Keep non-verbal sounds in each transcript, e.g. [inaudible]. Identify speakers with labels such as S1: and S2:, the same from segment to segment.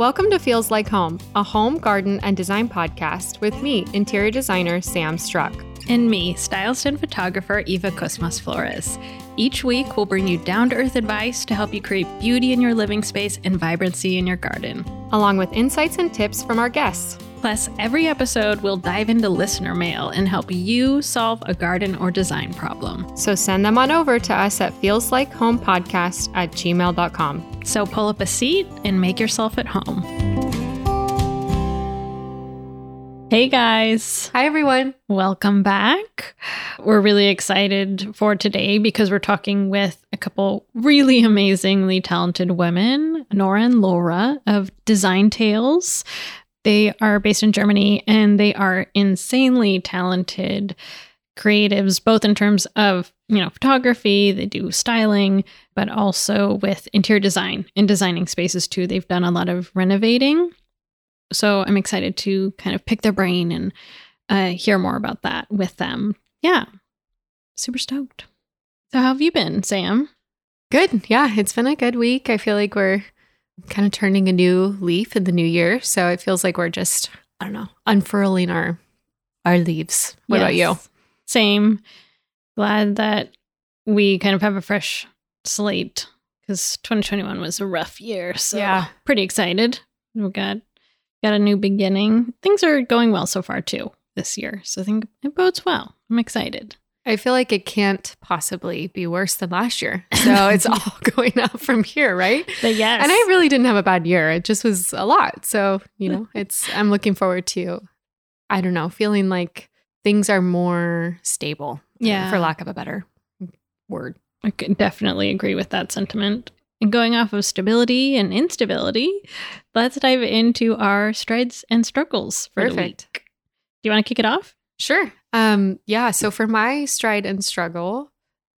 S1: Welcome to Feels Like Home, a home, garden, and design podcast with me, interior designer Sam Struck.
S2: And me, stylist and photographer Eva Kosmas Flores. Each week, we'll bring you down to earth advice to help you create beauty in your living space and vibrancy in your garden.
S1: along with insights and tips from our guests.
S2: Plus, every episode, we'll dive into listener mail and help you solve a garden or design problem.
S1: So send them on over to us at feelslikehomepodcast at gmail.com.
S2: So pull up a seat and make yourself at home. Hey guys,
S1: Hi, everyone.
S2: welcome back. We're really excited for today because we're talking with a couple really amazingly talented women, Nora and Laura of Design Tales. They are based in Germany and they are insanely talented creatives, both in terms of, you know, photography, they do styling, but also with interior design and designing spaces too. They've done a lot of renovating. So I'm excited to kind of pick their brain and uh, hear more about that with them. Yeah, super stoked. So, how have you been, Sam?
S1: Good. Yeah, it's been a good week. I feel like we're kind of turning a new leaf in the new year. So it feels like we're just, I don't know, unfurling our our leaves. What about you?
S2: Same. Glad that we kind of have a fresh slate because 2021 was a rough year. So,
S1: Yeah.
S2: pretty excited. We've got got a new beginning. Things are going well so far too this year. So I think it bodes well. I'm excited.
S1: I feel like it can't possibly be worse than last year. [laughs] So it's all [laughs] going up from here, right?
S2: But yes.
S1: And I really didn't have a bad year. It just was a lot. So, you know, [laughs] it's, I'm looking forward to, I don't know, feeling like things are more stable.
S2: Uh, yeah.
S1: For lack of a better word.
S2: I could definitely agree with that sentiment. And going off of stability and instability, let's dive into our strides and struggles for the
S1: Perfect.
S2: week. Do you want to kick it off?
S1: Sure. Um, yeah. So for my stride and struggle,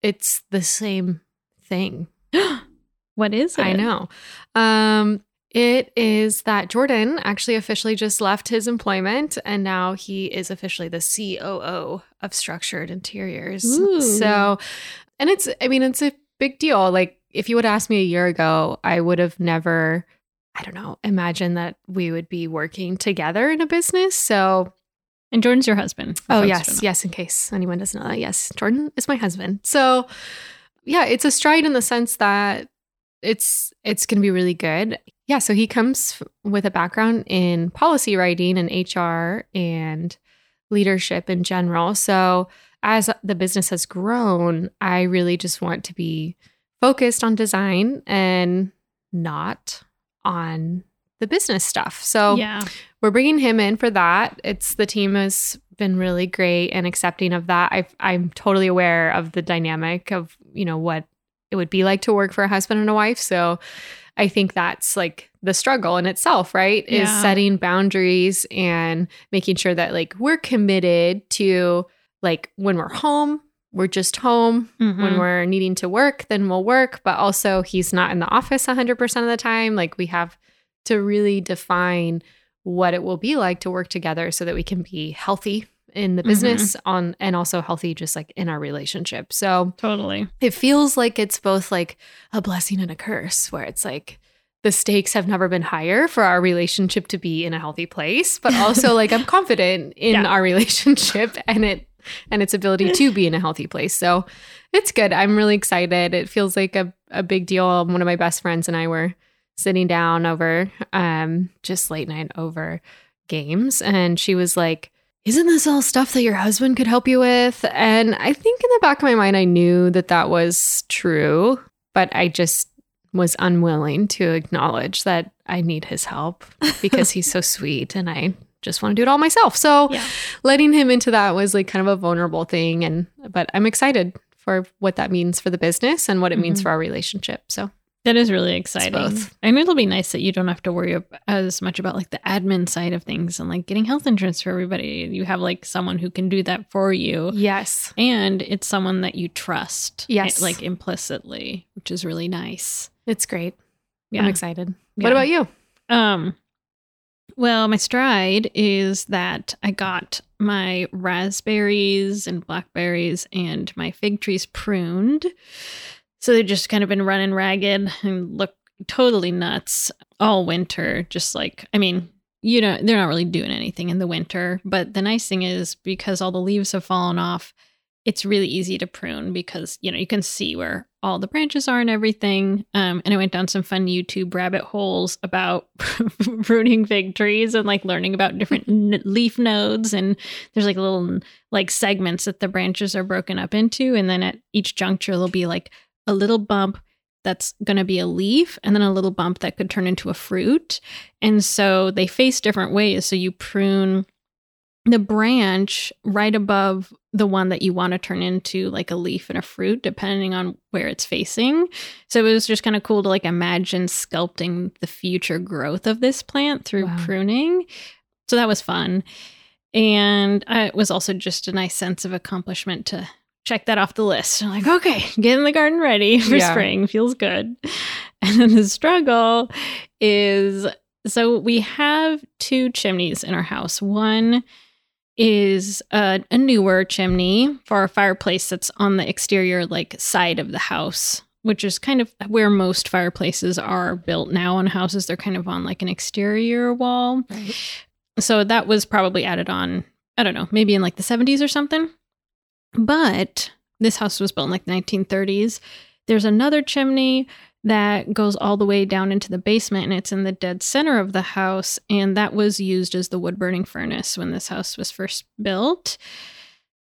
S1: it's the same thing. [gasps]
S2: what is it?
S1: I know. Um, it is that Jordan actually officially just left his employment and now he is officially the COO of Structured Interiors.
S2: Ooh.
S1: So, and it's, I mean, it's a big deal. Like, if you would ask me a year ago, I would have never, I don't know, imagined that we would be working together in a business. So,
S2: And Jordan's your husband.
S1: Oh, yes. Yes. In case anyone doesn't know that. Yes. Jordan is my husband. So, yeah, it's a stride in the sense that it's it's going to be really good. Yeah, so he comes with a background in policy writing and HR and leadership in general. So, as the business has grown, I really just want to be focused on design and not on the business stuff. So,
S2: Yeah.
S1: we're bringing him in for that. It's the team has been really great and accepting of that. I, I'm totally aware of the dynamic of you know what it would be like to work for a husband and a wife. So I think that's like the struggle in itself, right? Is setting boundaries and making sure that like we're committed to like when we're home, we're just home. When
S2: Mhm.
S1: we're needing to work, then we'll work. But also, he's not in the office 100% of the time. Like, we have to really define what it will be like to work together so that we can be healthy in the
S2: Mhm.
S1: business on and also healthy just like in our relationship. So
S2: Totally.
S1: it feels like it's both like a blessing and a curse where it's like the stakes have never been higher for our relationship to be in a healthy place, but also [laughs] like I'm confident in
S2: Yeah.
S1: our relationship and it and its ability to be in a healthy place. So it's good. I'm really excited. It feels like a, a big deal. One of my best friends and I were sitting down over um just late night over games and she was like isn't this all stuff that your husband could help you with? And I think in the back of my mind, I knew that that was true, but I just was unwilling to acknowledge that I need his help because he's so [laughs] sweet and I just want to do it all myself. So
S2: Yeah.
S1: letting him into that was like kind of a vulnerable thing. And, but I'm excited for what that means for the business and what it means
S2: Mhm.
S1: for our relationship. So
S2: That is really exciting.
S1: both.
S2: And it'll be nice that you don't have to worry as much about like the admin side of things and like getting health insurance for everybody. You have like someone who can do that for you.
S1: yes.
S2: And it's someone that you trust.
S1: Yes.
S2: Like implicitly, which is really nice.
S1: It's great.
S2: Yeah.
S1: I'm excited.
S2: Yeah.
S1: What about you?
S2: Um, well, my stride is that I got my raspberries and blackberries and my fig trees pruned. So they've just kind of been running ragged and look totally nuts all winter. Just like, I mean, you know, they're not really doing anything in the winter. But the nice thing is because all the leaves have fallen off, it's really easy to prune because, you know, you can see where all the branches are and everything. Um, and I went down some fun YouTube rabbit holes about [laughs] pruning fig trees and like learning about different [laughs] n- leaf nodes. And there's like little like segments that the branches are broken up into. And then at each juncture, there'll be like a little bump that's going to be a leaf and then a little bump that could turn into a fruit. And so they face different ways. So you prune the branch right above the one that you want to turn into like a leaf and a fruit depending on where it's facing so it was just kind of cool to like imagine sculpting the future growth of this plant through wow. pruning so that was fun and uh, it was also just a nice sense of accomplishment to check that off the list. I'm like, okay, getting the garden ready [laughs] for yeah. spring feels good. [laughs] And then the struggle is so we have two chimneys in our house. One is a, a newer chimney for our fireplace that's on the exterior like side of the house which is kind of where most fireplaces are built now on houses. They're kind of on like an exterior wall. Right. So that was probably added on, I don't know, maybe in like the 70s or something. But this house was built in like the 1930s. There's another chimney that goes all the way down into the basement and it's in the dead center of the house. And that was used as the wood burning furnace when this house was first built.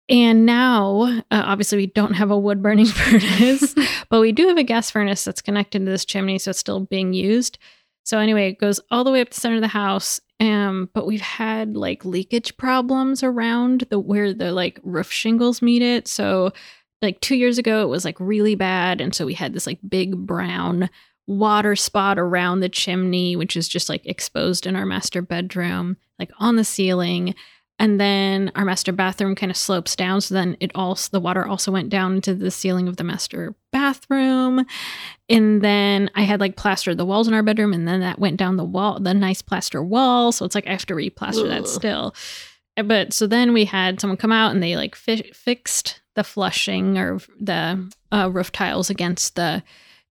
S2: And now, uh, obviously, we don't have a wood burning [laughs] furnace, but we do have a gas furnace that's connected to this chimney, so it's still being used. So, anyway, it goes all the way up the center of the house um, but we've had like leakage problems around the where the like roof shingles meet it. So like two years ago it was like really bad. And so we had this like big brown water spot around the chimney, which is just like exposed in our master bedroom, like on the ceiling and then our master bathroom kind of slopes down so then it also the water also went down into the ceiling of the master bathroom. And then i had like plastered the walls in our bedroom and then that went down the wall the nice plaster wall so it's like i have to replaster Ugh. that still. Eh, but so then we had someone come out and they like fi- fixed the flushing or the uh, roof tiles against the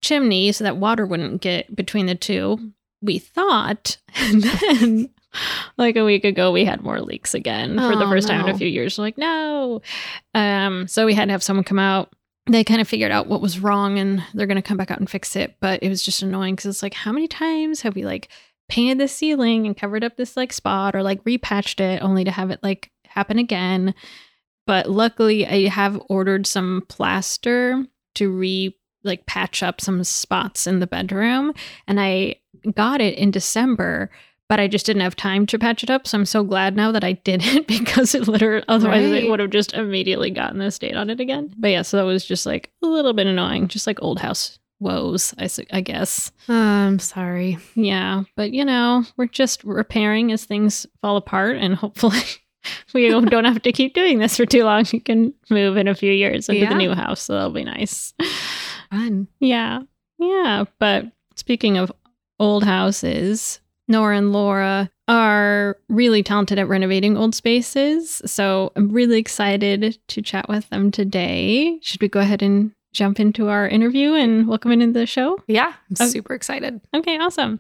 S2: chimney so that water wouldn't get between the two we thought. [laughs] And then [laughs] like a week ago we had more leaks again for the first no. time in a few years. We're like, no. Um, so we had to have someone come out. They kind of figured out what was wrong and they're going to come back out and fix it. But it was just annoying because it's like, how many times have we like painted the ceiling and covered up this like spot or like repatched it only to have it like happen again? But luckily, I have ordered some plaster to re like patch up some spots in the bedroom and I got it in December but I just didn't have time to patch it up. So I'm so glad now that I didn't [laughs] because it literally otherwise right. it would have just immediately gotten the state on it again. But yeah, so that was just like a little bit annoying, just like old house woes, I, I guess.
S1: Uh, I'm sorry.
S2: Yeah, but you know, we're just repairing as things fall apart and hopefully [laughs] we don't [laughs] have to keep doing this for too long. We can move in a few years into yeah. the new house, so that'll be nice.
S1: Fun.
S2: Yeah. Yeah, but speaking of old houses, Nora and Laura are really talented at renovating old spaces. So I'm really excited to chat with them today. Should we go ahead and jump into our interview and welcome into the show?
S1: Yeah, I'm okay. super excited.
S2: Okay, awesome.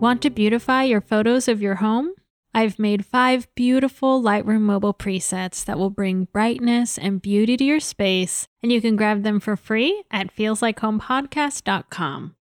S2: Want to beautify your photos of your home? I've made five beautiful Lightroom mobile presets that will bring brightness and beauty to your space, and you can grab them for free at feelslikehomepodcast.com.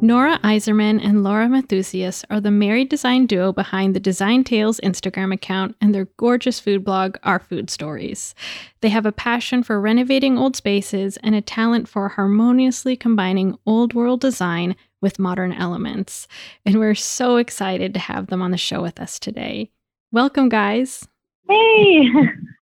S2: Nora Eisermann and Laura Muthesius are the married design duo behind the Design Tales Instagram account and their gorgeous food blog, Our Food Stories. They have a passion for renovating old spaces and a talent for harmoniously combining old world design with modern elements. And we're so excited to have them on the show with us today. Welcome, guys.
S3: Hey.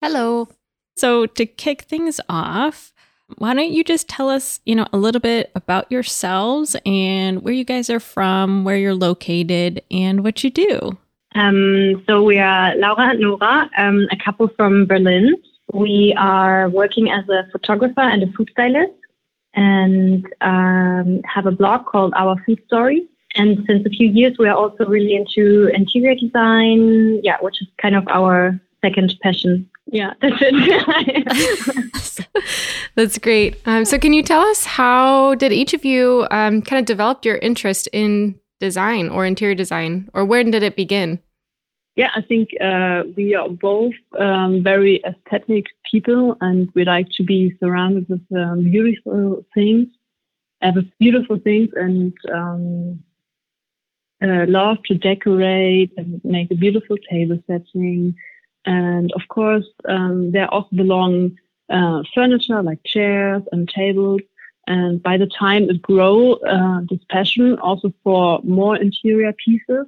S1: Hello.
S2: So, to kick things off, why don't you just tell us, you know, a little bit about yourselves and where you guys are from, where you're located, and what you do?
S3: Um, so we are Laura and Nora, um, a couple from Berlin. We are working as a photographer and a food stylist, and um, have a blog called Our Food Story. And since a few years, we are also really into interior design, yeah, which is kind of our second passion Yeah, [laughs] that's it. [laughs]
S1: that's great. Um, so, can you tell us how did each of you um, kind of develop your interest in design or interior design, or when did it begin?
S4: Yeah, I think uh, we are both um, very aesthetic people, and we like to be surrounded with um, beautiful things, uh, beautiful things, and um, uh, love to decorate and make a beautiful table setting. And of course, um, there also belong uh, furniture like chairs and tables. And by the time it grow, uh, this passion also for more interior pieces.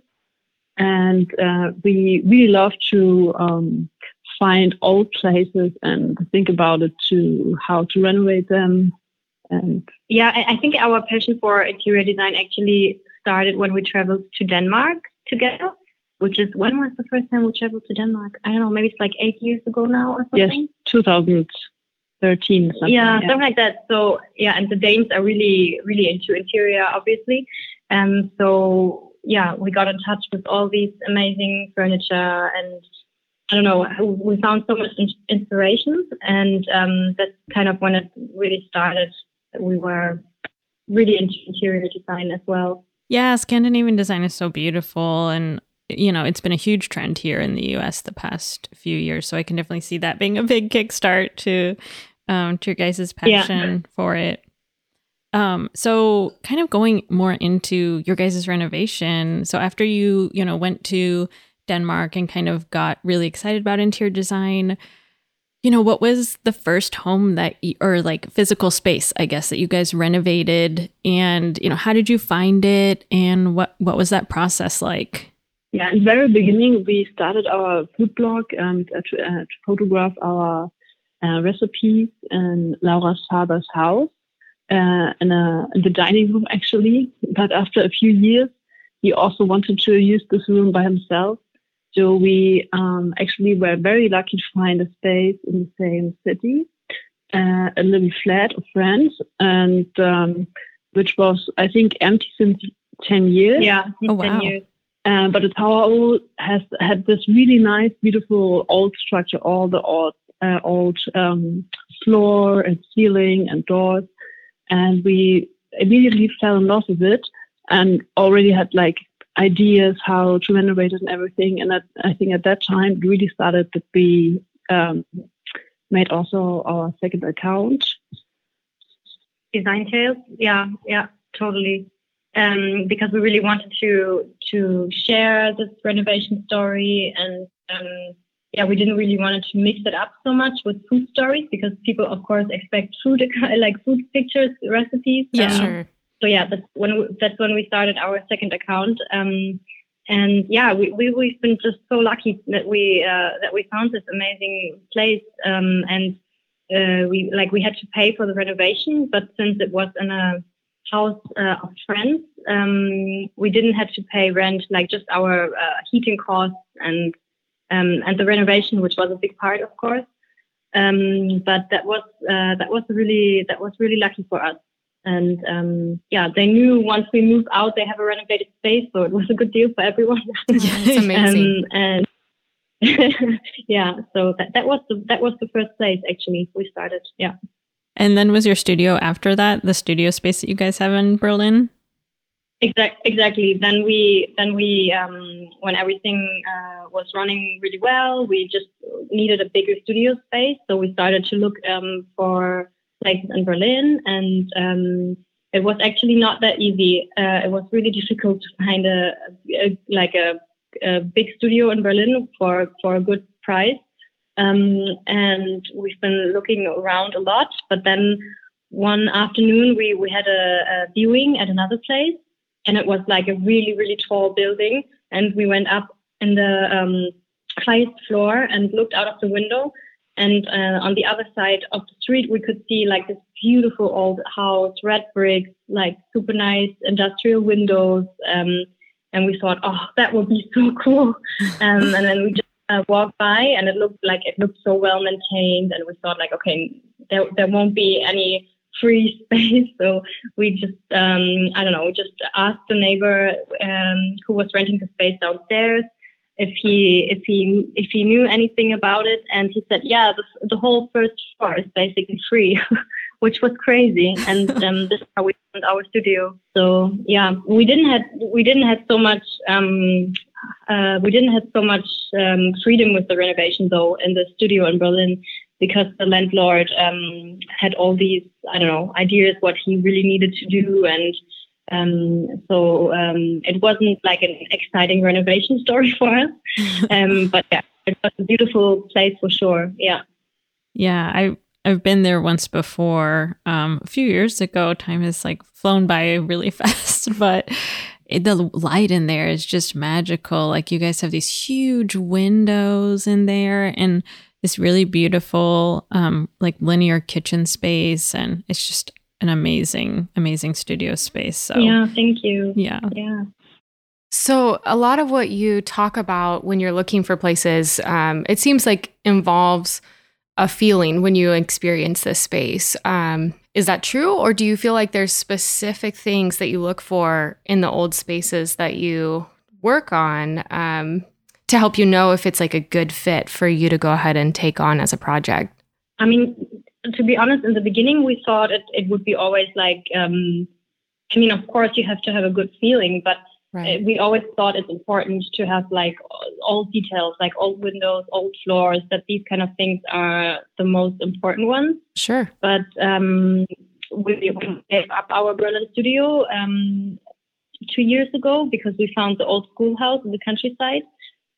S4: And uh, we really love to um, find old places and think about it to how to renovate them. And
S3: yeah, I think our passion for interior design actually started when we traveled to Denmark together which is when was the first time we traveled to Denmark? I don't know, maybe it's like eight years ago now or something.
S4: Yes, 2013.
S3: Something, yeah, yeah, something like that. So yeah, and the Danes are really, really into interior, obviously. Um, so yeah, we got in touch with all these amazing furniture, and I don't know, we found so much inspiration, and um, that's kind of when it really started. We were really into interior design as well.
S2: Yeah, Scandinavian design is so beautiful, and you know, it's been a huge trend here in the US the past few years. So I can definitely see that being a big kickstart to um to your guys' passion yeah. for it. Um, so kind of going more into your guys' renovation. So after you, you know, went to Denmark and kind of got really excited about interior design, you know, what was the first home that you, or like physical space, I guess, that you guys renovated and, you know, how did you find it and what what was that process like?
S4: Yeah, in the very beginning, we started our food blog and uh, to, uh, to, photograph our uh, recipes in Laura's father's house uh, in, a, in the dining room, actually. But after a few years, he also wanted to use this room by himself. So we um, actually were very lucky to find a space in the same city, uh, a little flat of friends, and um, which was, I think, empty since 10 years.
S3: Yeah, oh, wow. 10 years.
S4: Um, but the tower has had this really nice, beautiful old structure, all the old, uh, old um, floor and ceiling and doors. And we immediately fell in love with it and already had like ideas how to renovate it and everything. And that, I think at that time it really started to be um, made also our second account.
S3: Design Tales, yeah, yeah, totally um, because we really wanted to to share this renovation story and um, yeah, we didn't really want to mix it up so much with food stories because people, of course, expect food [laughs] like food pictures, recipes.
S2: Yeah, um, sure.
S3: So yeah, that's when we, that's when we started our second account. Um, and yeah, we, we we've been just so lucky that we uh, that we found this amazing place. Um, and uh, we like we had to pay for the renovation, but since it was in a house uh, of friends. Um, we didn't have to pay rent, like just our uh, heating costs and um, and the renovation, which was a big part, of course. Um, but that was uh, that was really that was really lucky for us. And um, yeah, they knew once we move out, they have a renovated space, so it was a good deal for everyone. [laughs]
S1: yeah, it's amazing.
S3: Um, and [laughs] yeah, so that, that was the that was the first place actually we started. Yeah.
S2: And then was your studio after that the studio space that you guys have in Berlin?
S3: Exactly. Exactly. Then we then we um, when everything uh, was running really well, we just needed a bigger studio space. So we started to look um, for places in Berlin, and um, it was actually not that easy. Uh, it was really difficult to find a, a like a, a big studio in Berlin for for a good price. Um, and we've been looking around a lot. But then one afternoon, we, we had a, a viewing at another place, and it was like a really, really tall building. And we went up in the um, highest floor and looked out of the window. And uh, on the other side of the street, we could see like this beautiful old house, red bricks, like super nice industrial windows. Um, and we thought, oh, that would be so cool. [laughs] Um, and then we just uh, walked by and it looked like it looked so well maintained and we thought like okay there, there won't be any free [laughs] space so we just um, i don't know we just asked the neighbor um, who was renting the space downstairs if he if he if he knew anything about it, and he said, yeah, the, the whole first floor is basically free, [laughs] which was crazy. [laughs] And um, this is how we found our studio. So yeah, we didn't have we didn't have so much um, uh, we didn't have so much um, freedom with the renovation though in the studio in Berlin because the landlord um, had all these I don't know ideas what he really needed to do and um, so um, it wasn't like an exciting renovation [laughs] story for us, um, but yeah, it was a beautiful place for sure. Yeah.
S2: Yeah, I I've been there once before, um, a few years ago. Time has like flown by really [laughs] fast, but it, the light in there is just magical. Like you guys have these huge windows in there, and this really beautiful, um, like linear kitchen space, and it's just an amazing, amazing studio space. So
S3: yeah, thank you.
S2: Yeah.
S3: Yeah.
S1: So, a lot of what you talk about when you're looking for places, um, it seems like involves a feeling when you experience this space. Um, is that true? Or do you feel like there's specific things that you look for in the old spaces that you work on um, to help you know if it's like a good fit for you to go ahead and take on as a project?
S3: I mean, to be honest, in the beginning, we thought it, it would be always like, um, I mean, of course, you have to have a good feeling, but right. we always thought it's important to have like all details, like old windows, old floors, that these kind of things are the most important ones.
S1: Sure.
S3: But um, we gave up our Berlin studio um, two years ago because we found the old schoolhouse in the countryside.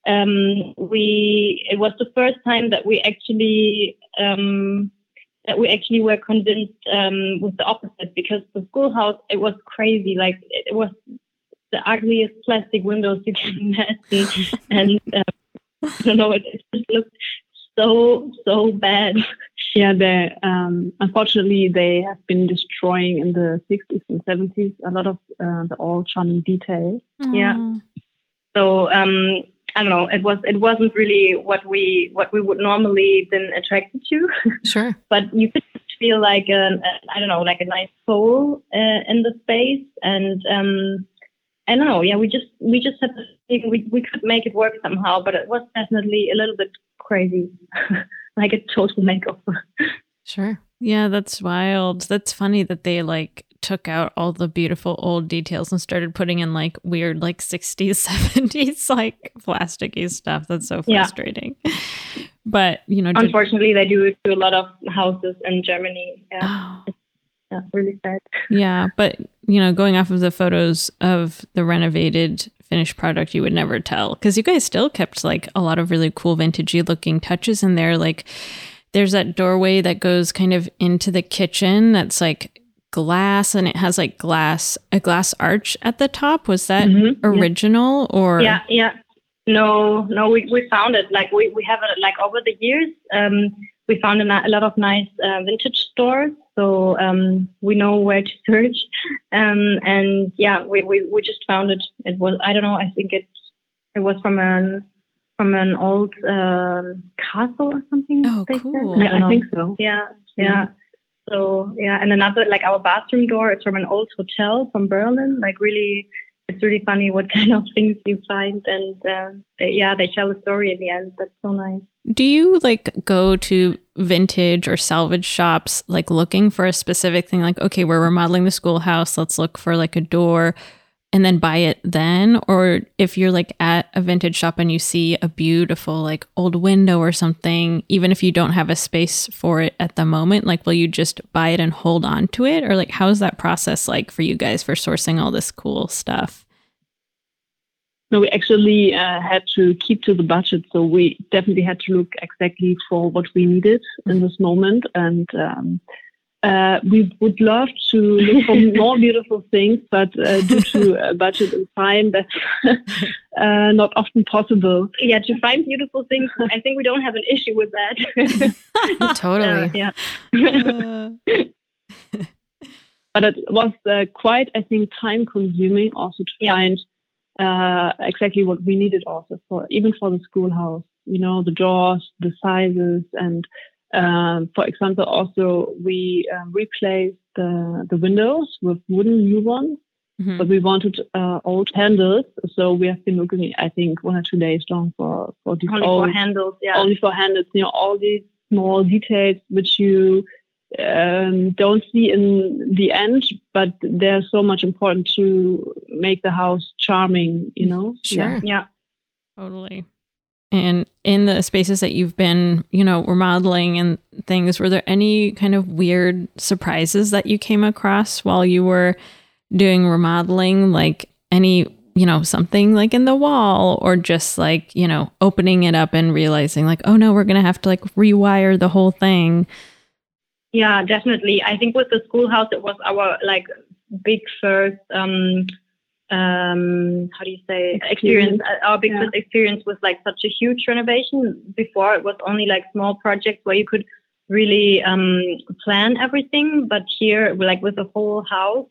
S3: Um, we it was the first time that we actually um, that we actually were convinced um, with the opposite because the schoolhouse it was crazy. Like it was the ugliest plastic windows you can [laughs] imagine. And um, I don't know it, it just looked so so bad.
S4: Yeah they um, unfortunately they have been destroying in the 60s and 70s a lot of uh, the old charming details
S3: yeah. So um I don't know. It was it wasn't really what we what we would normally been attracted to. [laughs]
S1: Sure.
S3: but you could feel like an, a, I don't know, like a nice soul uh, in the space, and um, I don't know. Yeah, we just we just had to think we we could make it work somehow, but it was definitely a little bit crazy, [laughs] like a total makeover. [laughs]
S1: Sure.
S2: Yeah, that's wild. That's funny that they like took out all the beautiful old details and started putting in like weird like 60s 70s [laughs] like plasticky stuff. That's so frustrating. Yeah. [laughs] but you know
S3: unfortunately did... they do it to a lot of houses in germany. Yeah. Oh. yeah really sad.
S2: Yeah but you know going off of the photos of the renovated finished product you would never tell. Because you guys still kept like a lot of really cool vintagey looking touches in there. Like there's that doorway that goes kind of into the kitchen that's like glass and it has like glass a glass arch at the top. Was that mm-hmm. original
S3: yeah.
S2: or?
S3: Yeah yeah. No no we, we found it. Like we, we have it like over the years. Um, we found a, a lot of nice uh, vintage stores. So um, we know where to [laughs] search. Um, and yeah we, we, we just found it. It was i don't know i think it it was from an from an old uh, castle or something
S2: oh cool.
S4: I, I, think so.
S3: yeah. Yeah. So yeah, and another like our bathroom door is from an old hotel from Berlin. Like really, it's really funny what [laughs] kind of things you find, and uh, they, yeah, they tell a story in the end. That's so nice.
S2: Do you like go to vintage or salvage shops like looking for a specific thing? Like, okay, we're remodeling the schoolhouse. Let's look for like a door and then buy it then? Or if you're like at a vintage shop and you see a beautiful like old window or something even if you don't have a space for it at the moment like will you just buy it and hold on to it? Or like how's that process like for you guys for sourcing all this cool stuff?
S4: No we actually uh, had to keep to the budget so we definitely had to look exactly for what we needed in this moment. And um, uh, we would love to look for [laughs] more beautiful things, but uh, due to uh, budget and time, that's [laughs] uh, not often possible.
S3: Yeah, to find beautiful things, I think we don't have an issue with that. [laughs]
S1: totally.
S3: yeah.
S4: but it was uh, quite, I think, time consuming also to yeah. find uh, exactly what we needed also for even for the schoolhouse. You know, the doors, the sizes, and um, for example, also we um, replaced the, the windows with wooden new ones. Mm-hmm. But we wanted uh, old handles, so we have been looking, I think, one or two days long for for these
S3: only
S4: old,
S3: for handles, yeah,
S4: only for handles. You know, all these small details which you um, don't see in the end, but they're so much important to make the house charming. You know,
S1: sure,
S3: yeah. yeah.
S2: Totally. And in the spaces that you've been, you know, remodeling and things, were there any kind of weird surprises that you came across while you were doing remodeling? Like any, you know, something like in the wall or just like, you know, opening it up and realizing like, oh no, we're going to have to like rewire the whole thing?
S3: Yeah, definitely. I think with the schoolhouse, it was our like big first um um how do you say experience. uh, our biggest yeah. experience was like such a huge renovation. Before it was only like small projects where you could really um plan everything. But here like with the whole house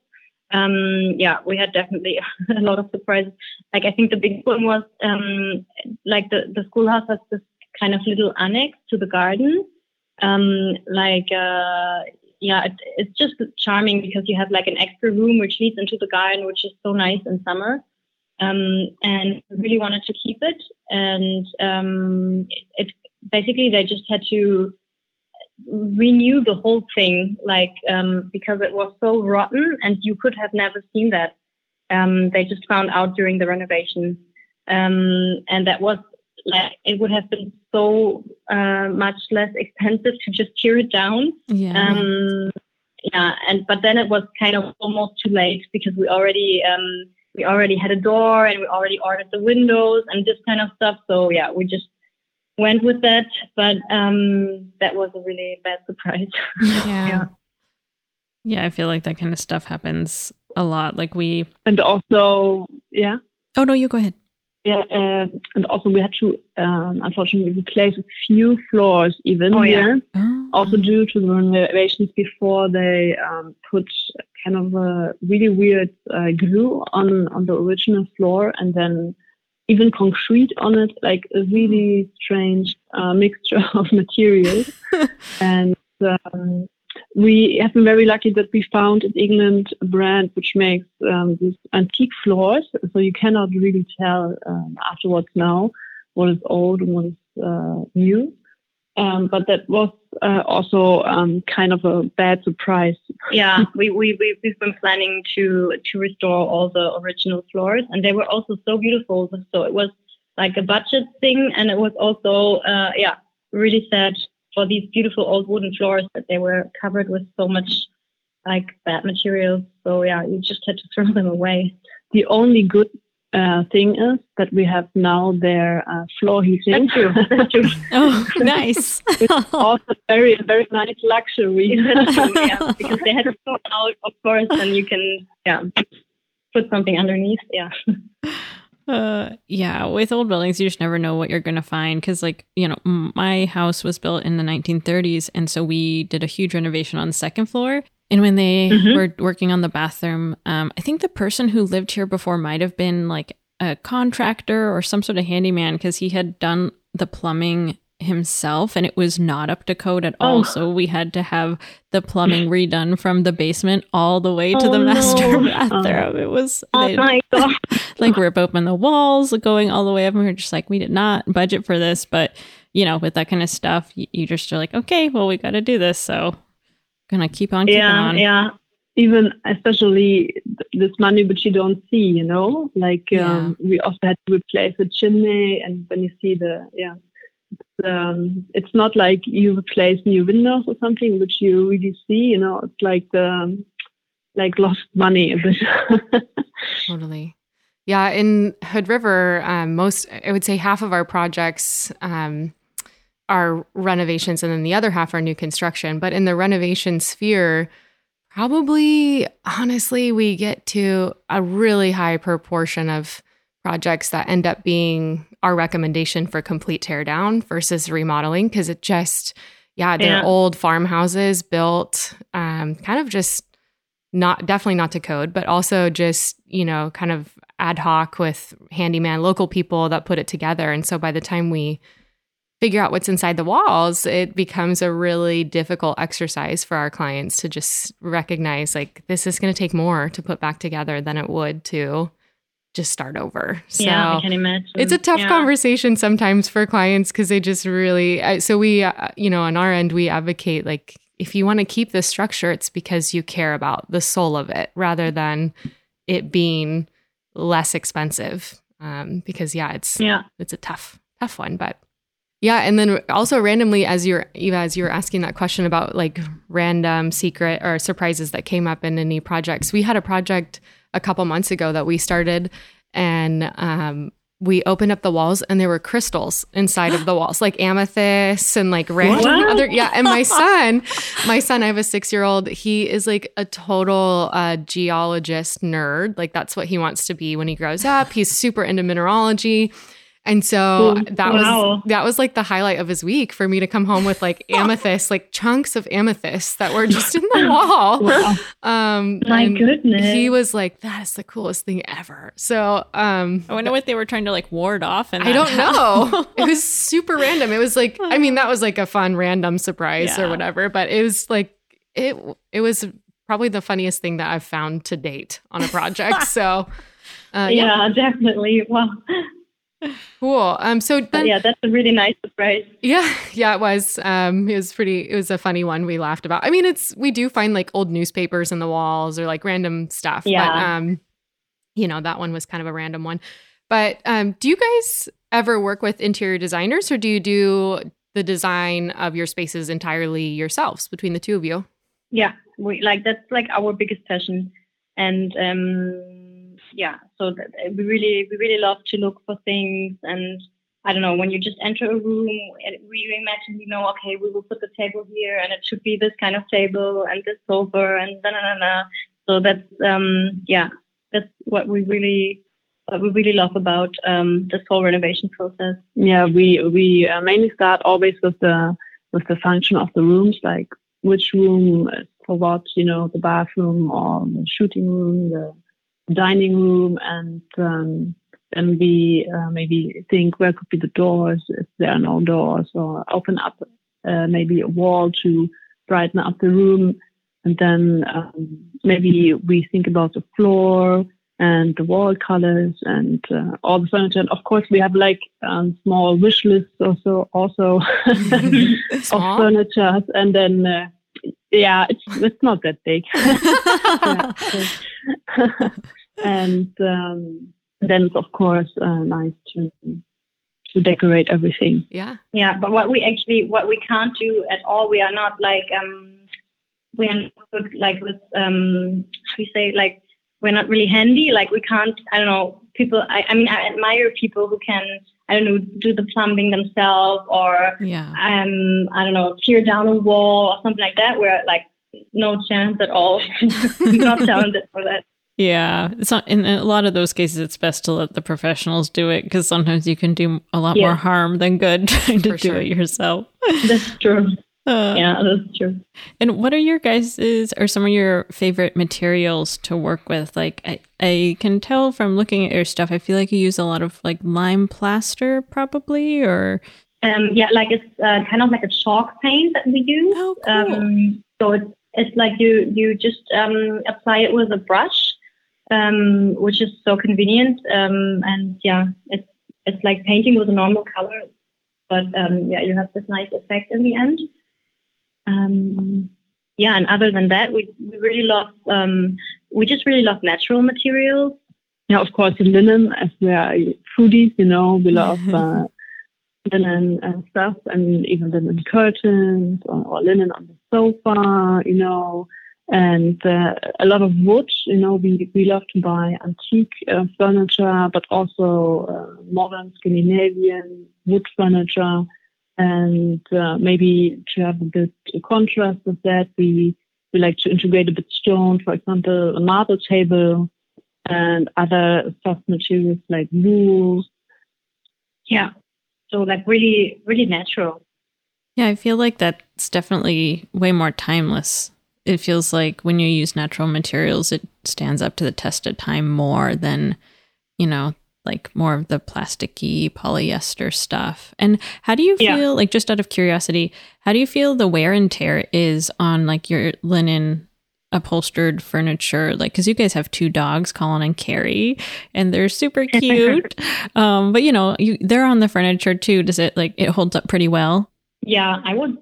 S3: um yeah we had definitely [laughs] a lot of surprises. Like i think the big one was um like the the schoolhouse has this kind of little annex to the garden. Um like uh yeah, it, it's just charming because you have like an extra room which leads into the garden, which is so nice in summer. Um, and really wanted to keep it. And um, it, basically they just had to renew the whole thing, like um, because it was so rotten, and you could have never seen that. Um, they just found out during the renovation, um, and that was like it would have been so uh, much less expensive to just tear it down.
S2: Yeah.
S3: Um, yeah, and but then it was kind of almost too late because we already um, we already had a door and we already ordered the windows and this kind of stuff. So yeah, we just went with that. But um, that was a really bad surprise. [laughs]
S2: Yeah. yeah. Yeah, I feel like that kind of stuff happens a lot. Like we
S4: and also yeah.
S2: Oh no, you go ahead
S4: yeah, uh, and also we had to um, unfortunately replace a few floors even oh, here, oh. also due to the renovations before they um, put kind of a really weird uh, glue on on the original floor and then even concrete on it, like a really strange uh, [laughs] mixture of materials. [laughs] and um, we have been very lucky that we found in England a brand which makes um, these antique floors, so you cannot really tell um, afterwards now what is old and what is uh, new. Um, but that was uh, also um, kind of a bad surprise. [laughs]
S3: Yeah, we, we, we, we've been planning to, to restore all the original floors, and they were also so beautiful. So it was like a budget thing, and it was also, uh, yeah, really sad for these beautiful old wooden floors that they were covered with so much like bad materials. So yeah, you just had to [laughs] throw them away.
S4: The only good uh, thing is that we have now their uh, floor heating.
S3: That's true. That's true.
S2: oh, nice.
S4: it's also very, very nice luxury. [laughs]
S3: yeah, because they had to sort out, of course, and you can, yeah, put something underneath. Yeah. [laughs]
S2: Uh, yeah, with old buildings, you just never know what you're going to find. Cause, like, you know, my house was built in the 1930s. And so we did a huge renovation on the second floor. And when they mm-hmm. were working on the bathroom, um, I think the person who lived here before might have been like a contractor or some sort of handyman because he had done the plumbing himself and it was not up to code at all. Oh. So we had to have the plumbing [laughs] redone from the basement all the way to oh, the master no. bathroom. Oh. It was
S3: oh my [laughs] God.
S2: like rip open the walls, going all the way up. And we were just like, we did not budget for this. But, you know, with that kind of stuff, you, you just are like, okay, well, we got to do this. So gonna keep on keeping
S3: yeah,
S2: on.
S3: Yeah.
S4: Even especially this money which you don't see, you know, like yeah. um, we also had to replace the chimney, and when you see the yeah um, it's not like you replace new windows or something which you really see you know it's like um, like lost money [laughs]
S1: totally. Yeah in hood river um, most i would say half of our projects um, are renovations and then the other half are new construction. But in the renovation sphere probably honestly we get to a really high proportion of projects that end up being our recommendation for complete teardown versus remodeling because it just yeah they're yeah. old farmhouses built um, kind of just not definitely not to code but also just you know kind of ad hoc with handyman local people that put it together and so by the time we figure out what's inside the walls, it becomes a really difficult exercise for our clients to just recognize like this is going to take more to put back together than it would to just start over. So
S3: yeah, I can imagine.
S1: it's a tough
S3: Yeah.
S1: conversation sometimes for clients because they just really so we uh, you know on our end we advocate like if you want to keep this structure it's because you care about the soul of it rather than it being less expensive um, because yeah it's
S3: Yeah.
S1: it's a tough tough one but yeah and then also randomly as you're eva as you were asking that question about like random secret or surprises that came up in any projects we had a project a couple months ago that we started and um we opened up the walls and there were crystals inside of the [gasps] walls like amethyst and like random
S3: What?
S1: other yeah and my [laughs] son my son i have a six year old he is like a total uh, geologist nerd like that's what he wants to be when he grows up he's super into mineralogy and so
S3: Cool.
S1: that
S3: Wow.
S1: was that was like the highlight of his week for me to come home with like [laughs] amethyst like chunks of amethyst that were just in the [laughs] wall
S3: Wow. [laughs]
S1: um
S3: My goodness.
S1: he was like that is the coolest thing ever so um
S2: I wonder what they were trying to like ward off. And
S1: I don't know. it was super random. It was like, I mean, that was like a fun random surprise or whatever, but it was like it it was probably the funniest thing that I've found to date on a project. so uh, yeah.
S3: yeah, definitely. Wow.
S1: Cool. Um so then
S3: yeah, that's a really nice surprise.
S1: yeah, [laughs] yeah, it was. Um, it was pretty. It was a funny one. We laughed about. I mean, it's we do find like old newspapers in the walls or like random stuff. But,
S3: Yeah.
S1: um, you know, that one was kind of a random one. But um, do you guys ever work with interior designers, or do you do the design of your spaces entirely yourselves between the two of you?
S3: Yeah, we like that's like our biggest passion, and um, yeah, so we really we really love to look for things, and I don't know when you just enter a room, we imagine you know okay we will put the table here, and it should be this kind of table and this sofa and da na na na. So that's um yeah that's what we really what we really love about um this whole renovation process.
S4: Yeah, we we uh, mainly start always with the with the function of the rooms, like which room for what, you know, the bathroom or the shooting room, the dining room, and um, then we uh, maybe think where could be the doors if there are no doors, or open up uh, maybe a wall to brighten up the room, and then um, maybe we think about the floor and the wall colors and uh, all the furniture. And of course, we have like um, small wish lists also also [laughs] of furniture, and then uh, yeah, it's it's not that big. [laughs] [laughs] Yeah, and um, then it's of course uh, nice to to decorate everything.
S1: Yeah.
S3: Yeah, but what we actually what we can't do at all, we are not like um we are not like with um how do you say like we're not really handy. Like we can't I don't know people. I, I mean I admire people who can I don't know do the plumbing themselves or
S2: Yeah.
S3: um I don't know tear down a wall or something like that. We're like no chance at all. We're [laughs] not talented for that.
S2: Yeah, it's not, in a lot of those cases, it's best to let the professionals do it because sometimes you can do a lot
S3: Yeah.
S2: more harm than good [laughs] trying to
S1: For
S2: do
S1: sure.
S2: it yourself.
S3: That's true. [laughs]
S2: Uh,
S3: Yeah, that's true.
S2: And what are your guys's or some of your favorite materials to work with? Like I, I can tell from looking at your stuff, I feel like you use a lot of like lime plaster, probably, or
S3: Um, yeah, like it's uh, kind of like a chalk paint that we use.
S2: oh, cool.
S3: Um, so it's it's like you you just um, apply it with a brush, um, which is so convenient. Um, and yeah, it's it's like painting with a normal color, but um, yeah, you have this nice effect in the end. Um, yeah, and other than that, we we really love um, we just really love natural materials.
S4: Yeah, of course, linen, as we are foodies, you know, we love [laughs] uh, linen and stuff, and even linen curtains or, or linen on the sofa, you know, and uh, a lot of wood. You know, we, we love to buy antique uh, furniture, but also uh, modern Scandinavian wood furniture. And uh, maybe to have a bit of contrast with that, we, we like to integrate a bit stone, for example, a marble table and other soft materials like wool.
S3: Yeah, so like really really natural.
S2: yeah, I feel like that's definitely way more timeless. It feels like when you use natural materials, it stands up to the test of time more than, you know, like more of the plasticky polyester stuff. And how do you feel
S3: Yeah.
S2: like just out of curiosity, how do you feel the wear and tear is on like your linen upholstered furniture like because you guys have two dogs colin and carrie and they're super [laughs] cute um but you know you they're on the furniture too does it like it holds up pretty well
S3: Yeah, I would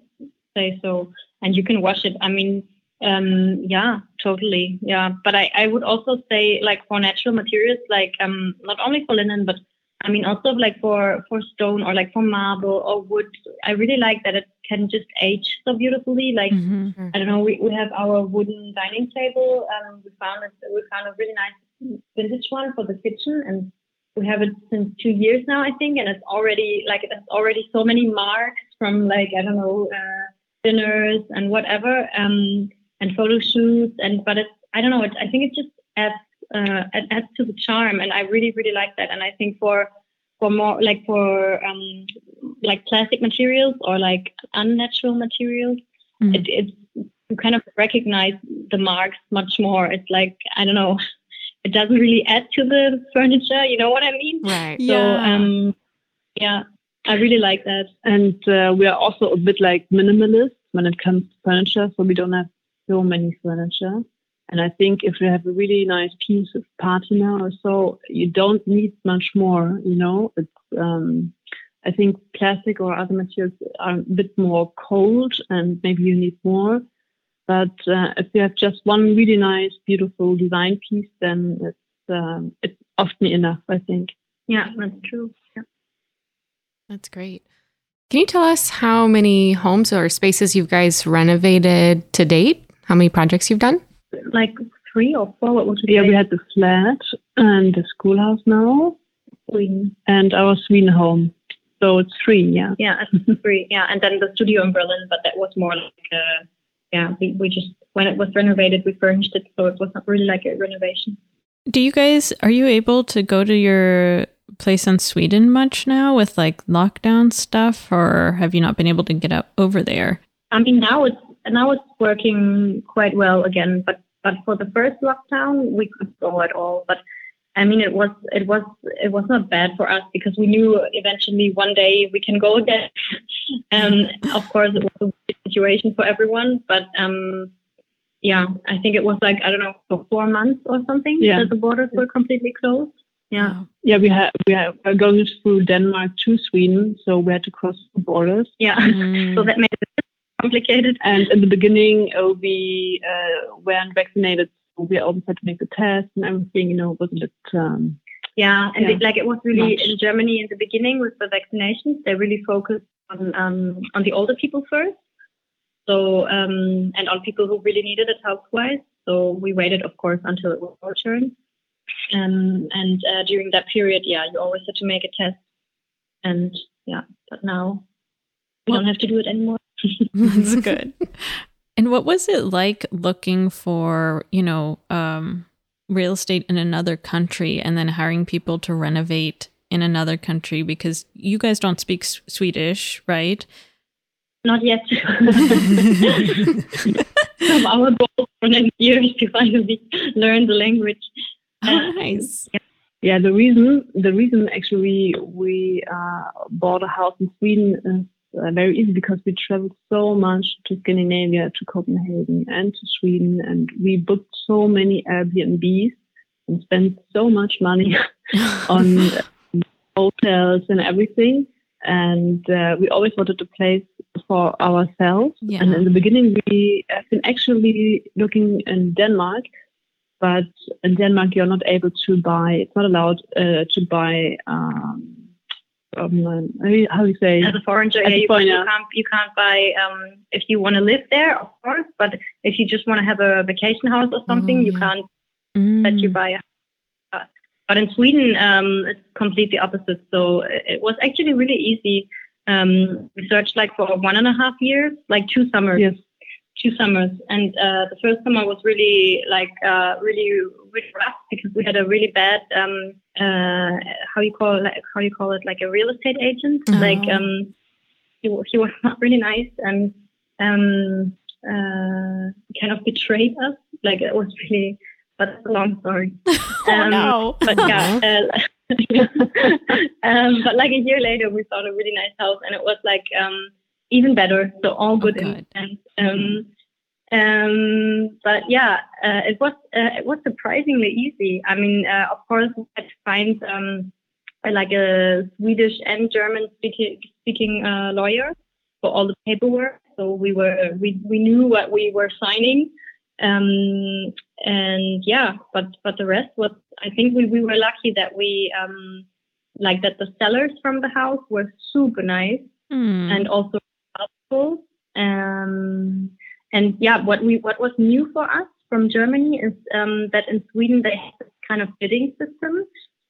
S3: say so. And you can wash it. I mean, um, yeah, totally. Yeah. But I, I would also say like for natural materials, like um, not only for linen, but I mean also like for for stone or like for marble or wood. I really like that it can just age so beautifully. Like
S2: Mm-hmm.
S3: I don't know, we, we have our wooden dining table. Um, we found it. We found a really nice vintage one for the kitchen, and we have it since two years now, I think. And it's already like it has already so many marks from like I don't know uh, dinners and whatever, um, and photo shoots. And but it's I don't know. It, I think it just adds uh, it adds to the charm, and I really really like that. And I think for for more like for um, like plastic materials or like unnatural materials
S2: Mhm.
S3: it, it's you kind of recognize the marks much more. It's like I don't know, it doesn't really add to the [laughs] furniture. You know what I mean?
S1: Right.
S3: So um, yeah, I really like that.
S4: And uh, we are also a bit like minimalist when it comes to furniture, so we don't have so many furniture. And I think if you have a really nice piece of patina or so, you don't need much more. You know, it's um, I think plastic or other materials are a bit more cold, and maybe you need more. But uh, if you have just one really nice, beautiful design piece, then it's um, it's often enough. I think.
S3: Yeah, that's true. Yeah.
S1: That's great. Can you tell us how many homes or spaces you guys renovated to date? How many projects you've done?
S3: Like three or four. What would you
S4: Yeah, we had the flat and the schoolhouse now,
S3: Sweden.
S4: and our Sweden home. So it's three, yeah.
S3: Yeah, it's three. Yeah, and then the studio in Berlin, but that was more like a, yeah. We, we just when it was renovated, we furnished it, so it was not really like a renovation.
S2: Do you guys are you able to go to your place in Sweden much now with like lockdown stuff or have you not been able to get up over there?
S3: I mean, now it's now it's working quite well again. But but for the first lockdown, we couldn't go at all. But I mean, it was it was it was not bad for us because we knew eventually one day we can go again. [laughs] um, of course, it was a weird situation for everyone, but um, yeah, I think it was like I don't know for four months or something
S4: Yeah.
S3: that the borders were completely closed. Yeah,
S4: Yeah, we had we are going through Denmark to Sweden, so we had to cross the borders.
S3: yeah.
S2: Mm. [laughs]
S3: so that made it complicated.
S4: And in the beginning, uh, we uh, weren't vaccinated, so we always had to make the test and everything. You know, it was a bit. Um,
S3: Yeah, and
S4: Yeah.
S3: It, like it was really
S4: Much.
S3: in Germany in the beginning with the vaccinations, they really focused on um, on the older people first. So um, and on people who really needed it health wise. So we waited, of course, until it was our turn. Um, and uh, during that period, yeah, you always had to make a test. And yeah, but now we don't have to do it anymore. [laughs]
S2: That's [laughs] good. And what was it like looking for, you know, um, real estate in another country and then hiring people to renovate in another country? Because you guys don't speak S- Swedish, right?
S3: Not yet. so our goal for next year is to finally learn the language.
S2: Oh, nice.
S4: yeah, the reason the reason actually we uh, bought a house in Sweden is uh, very easy because we traveled so much to Scandinavia, to Copenhagen, and to Sweden, and we booked so many Airbnbs and spent so much money [laughs] on uh, hotels and everything. And uh, we always wanted a place for ourselves.
S2: Yeah.
S4: And in the beginning, we have been actually looking in Denmark, but in Denmark, you're not able to buy. It's not allowed uh, to buy. Um, um, how do you say?
S3: as a foreigner,
S4: As
S3: yeah,
S4: a
S3: you,
S4: foreigner.
S3: you can't you can't buy um, if you want to live there, of course. But if you just want to have a vacation house or something, you
S2: Mm.
S3: can't
S2: Mm.
S3: let you buy. A, uh, but in Sweden, um, it's completely opposite. So it, it was actually really easy. Um, we searched like for one and a half years, like two summers.
S4: Yes.
S3: Two summers, and uh, the first summer was really like uh, really really rough because we had a really bad um, uh, how you call it, how you call it like a real estate agent.
S2: Oh.
S3: Like um, he, he was not really nice and um, uh, kind of betrayed us. Like it was really, but it's a long story.
S2: oh, [laughs]
S3: Um,
S2: no.
S3: But yeah, uh, [laughs] um, but like a year later, we found a really nice house, and it was like um, even better. So all good.
S1: Oh, good.
S3: And, um, um, but yeah, uh, it was uh, it was surprisingly easy. I mean, uh, of course, we had to find um, like a Swedish and German speaking speaking uh, lawyer for all the paperwork. So we were we we knew what we were signing. Um, and yeah, but but the rest was I think we, we were lucky that we um, like that the sellers from the house were super nice
S2: Hmm.
S3: and also helpful. Um, and yeah, what we what was new for us from Germany is um, that in Sweden they have this kind of bidding system.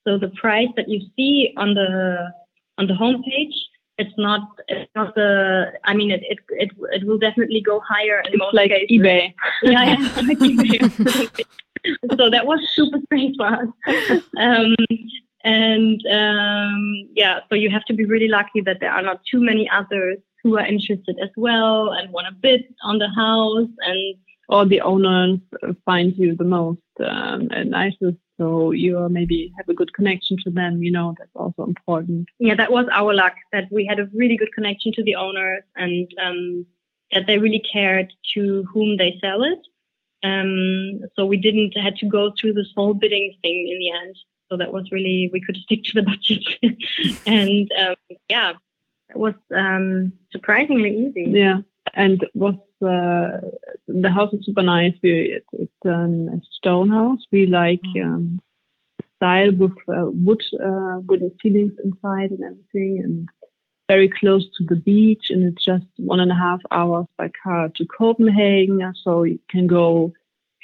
S3: So the price that you see on the on the homepage, it's not it's not the. I mean, it it it, it will definitely go higher in
S4: It's
S3: most
S4: like
S3: cases.
S4: eBay. [laughs]
S3: Yeah, yeah, like eBay. [laughs] so that was super strange for us. Um, and um, yeah, so you have to be really lucky that there are not too many others who are interested as well and want to bid on the house. And
S4: Or the owners find you the most um, nicest, so you maybe have a good connection to them. You know, that's also important.
S3: yeah, that was our luck that we had a really good connection to the owners and um, that they really cared to whom they sell it. Um, so we didn't had to go through this whole bidding thing in the end. So that was really we could stick to the [laughs] budget, and um, yeah, was um, surprisingly easy.
S4: Yeah, and was uh, the house is super nice. We, it, it's um, a stone house. We like um, style with uh, wood, uh, wooden ceilings inside and everything, and very close to the beach. And it's just one and a half hours by car to Copenhagen, so you can go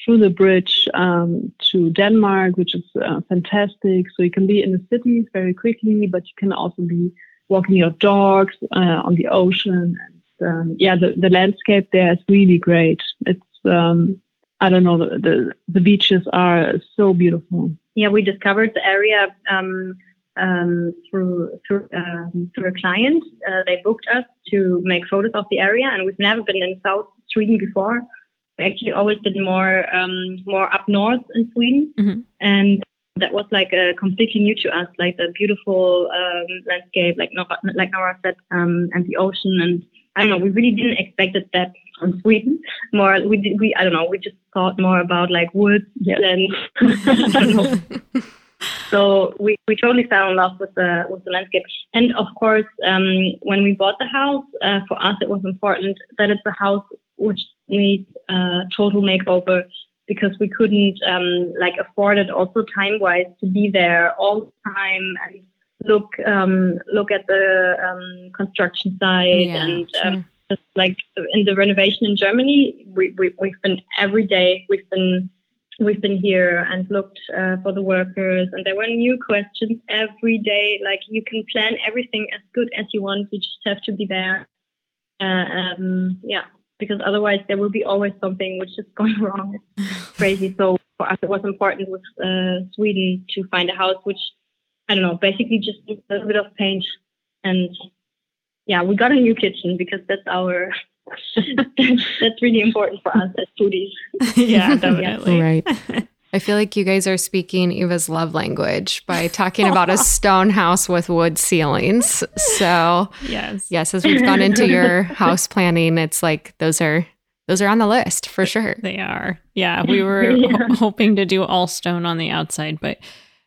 S4: through the bridge um, to Denmark, which is uh, fantastic. So you can be in the cities very quickly, but you can also be walking your dogs uh, on the ocean. And um, yeah, the, the landscape there is really great. It's um, I don't know the, the the beaches are so beautiful.
S3: yeah, we discovered the area um, um, through through um, through a client. Uh, they booked us to make photos of the area, and we've never been in South Sweden before. We actually always been more um, more up north in Sweden,
S2: Mhm.
S3: and that was like uh, completely new to us. Like the beautiful um, landscape, like Nora, like Nora said, um, and the ocean, and I don't know. We really didn't expect it that from Sweden. More, we did, we I don't know. We just thought more about like woods and [laughs] don't know. So we, we totally fell in love with the with the landscape, and of course, um, when we bought the house, uh, for us it was important that it's a house which needs a total makeover because we couldn't um, like afford it also time wise to be there all the time and look um, look at the um, construction site
S1: Yeah,
S3: and
S1: sure.
S3: um, just like in the renovation in Germany, we, we we've been every day we've been we've been here and looked uh, for the workers and there were new questions every day like you can plan everything as good as you want you just have to be there uh, um, yeah because otherwise there will be always something which is [laughs] going wrong it's crazy so for us it was important with uh, sweden to find a house which i don't know basically just a little bit of paint and yeah we got a new kitchen because that's our that's, [laughs] that's really important for us as foodies [laughs]
S2: yeah, definitely.
S1: Right. I feel like you guys are speaking Eva's love language by talking about a [laughs] stone house with wood ceilings. So,
S2: Yes.
S1: yes, as we've gone into your [laughs] house planning, it's like those are those are on the list for sure.
S2: They are. Yeah, we [laughs] were
S3: Yeah.
S2: ho- hoping to do all stone on the outside, but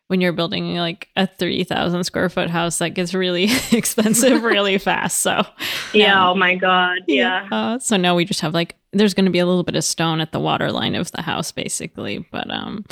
S2: when you're building like a 30,000 square foot house, that gets really expensive really fast. So,
S3: Yeah.
S2: now-
S3: Oh my God. Yeah.
S2: Uh, so now we just have like, there's going to be a little bit of stone at the waterline of the house, basically. But um,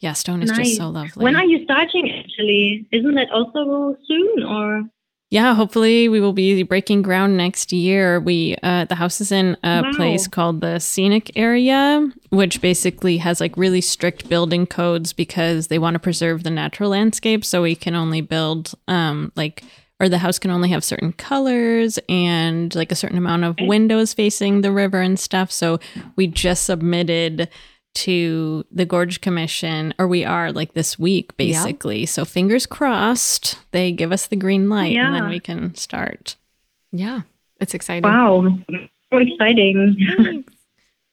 S2: yeah, stone is just so lovely.
S3: When are you starting? Actually, isn't that also soon? Or
S2: Yeah, hopefully we will be breaking ground next year. We uh the house is in a
S3: Wow.
S2: place called the Scenic Area, which basically has like really strict building codes because they want to preserve the natural landscape so we can only build um like or the house can only have certain colors and like a certain amount of windows facing the river and stuff. So we just submitted to the Gorge Commission, or we are like this week
S1: Yeah.
S2: basically. So fingers crossed they give us the green light and then we can start.
S1: Yeah, it's exciting.
S3: wow, so exciting.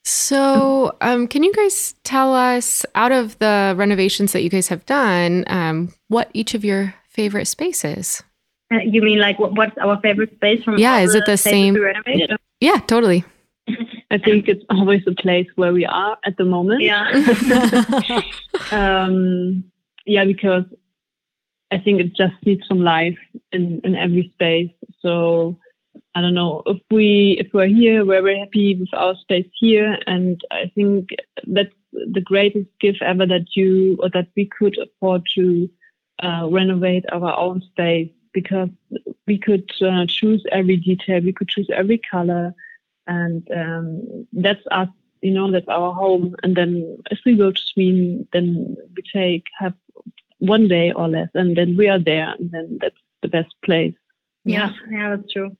S1: So, um, can you guys tell us out of the renovations that you guys have done, um, what each of your favorite spaces?
S3: Uh, you mean like what, what's our favorite space from?
S1: Yeah, is it the same-
S3: we?
S1: Yeah, totally.
S4: I think it's always the place where we are at the moment.
S3: Yeah. [laughs]
S4: um, yeah, because I think it just needs some life in, in every space. So I don't know if we if we're here, we're very happy with our space here, and I think that's the greatest gift ever that you or that we could afford to uh, renovate our own space because we could uh, choose every detail, we could choose every color, and um, that's us you know that's our home and then if we go to sweden then we take have one day or less and then we are there and then that's the best place
S3: yeah, yeah, that's true.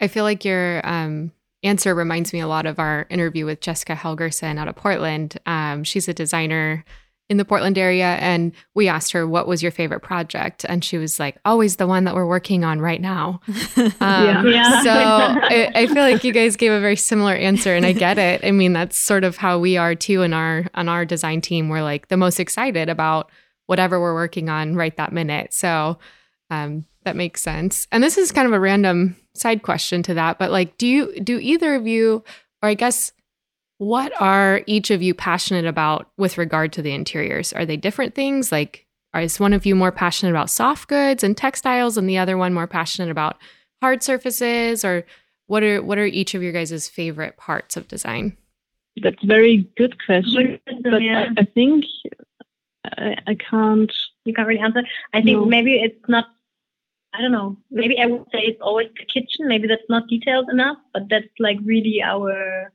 S1: I feel like your um, answer reminds me a lot of our interview with Jessica Helgerson out of Portland. Um, she's a designer in the Portland area, and we asked her what was your favorite project, and she was like, "Always the one that we're working on right now." [laughs] Um,
S4: Yeah.
S3: Yeah.
S1: So [laughs] I, I feel like you guys gave a very similar answer, and I get it. I mean, that's sort of how we are too in our on our design team. We're like the most excited about whatever we're working on right that minute. So um, that makes sense. And this is kind of a random side question to that, but like, do you do either of you, or I guess, what are each of you passionate about with regard to the interiors? Are they different things? Like, is one of you more passionate about soft goods and textiles, and the other one more passionate about hard surfaces, or what are what are each of your guys' favorite parts of design?
S4: that's a very good question but
S3: yeah.
S4: I, I think I, I can't
S3: you can't really answer. I think
S4: No.
S3: maybe it's not. I don't know. Maybe I would say it's always the kitchen. Maybe that's not detailed enough, but that's like really our.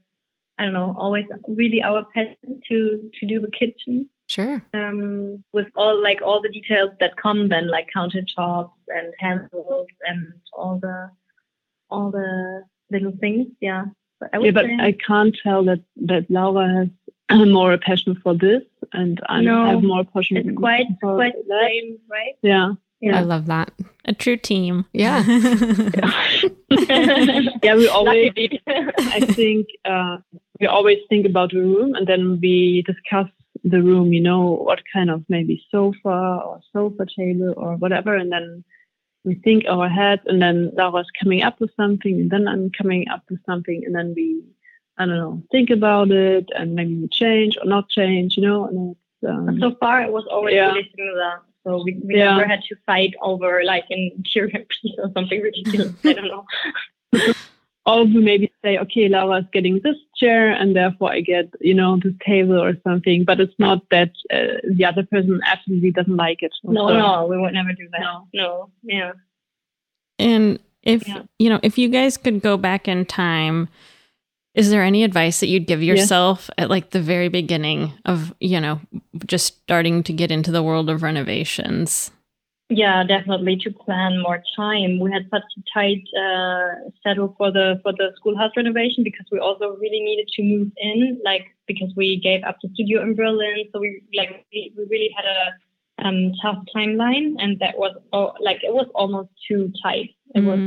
S3: I don't know. Always really our passion to to do the kitchen.
S1: Sure.
S3: Um, with all like all the details that come then, like countertops and handles and all the all the little things. Yeah. But I
S4: yeah but
S3: say,
S4: I can't tell that that Laura has [clears throat] more a passion for this and I
S3: No,
S4: have more passion
S3: it's quite
S4: for
S3: quite the
S4: that
S3: same, right?
S4: yeah Yeah.
S1: I love that.
S2: A true team.
S1: Yeah. [laughs] [laughs]
S4: yeah we always
S3: Luckily.
S4: I think uh, we always think about the room and then we discuss the room, you know, what kind of maybe sofa or sofa table or whatever. And then we think our heads and then Laura's coming up with something and then I'm coming up with something and then we, I don't know, think about it and maybe we change or not change, you know. And it's, um,
S3: so far it was always
S4: Yeah.
S3: really similar. So we, we
S4: Yeah.
S3: never had to fight over like in [laughs] piece or something ridiculous. I don't know. [laughs]
S4: or we maybe say, okay, Laura's getting this chair and therefore I get, you know, this table or something. But it's not that uh, the other person absolutely doesn't like it.
S3: No,
S4: So-
S3: no, we would never do that.
S4: No.
S3: No, yeah.
S2: And if
S3: Yeah.
S2: you know, if you guys could go back in time, is there any advice that you'd give yourself at like the very beginning of, you know, just starting to get into the world of renovations?
S3: Yeah, definitely to plan more time. We had such a tight uh, schedule for the for the schoolhouse renovation because we also really needed to move in, like because we gave up the studio in Berlin, so we like we, we really had a um, tough timeline, and that was oh, like it was almost too tight. It was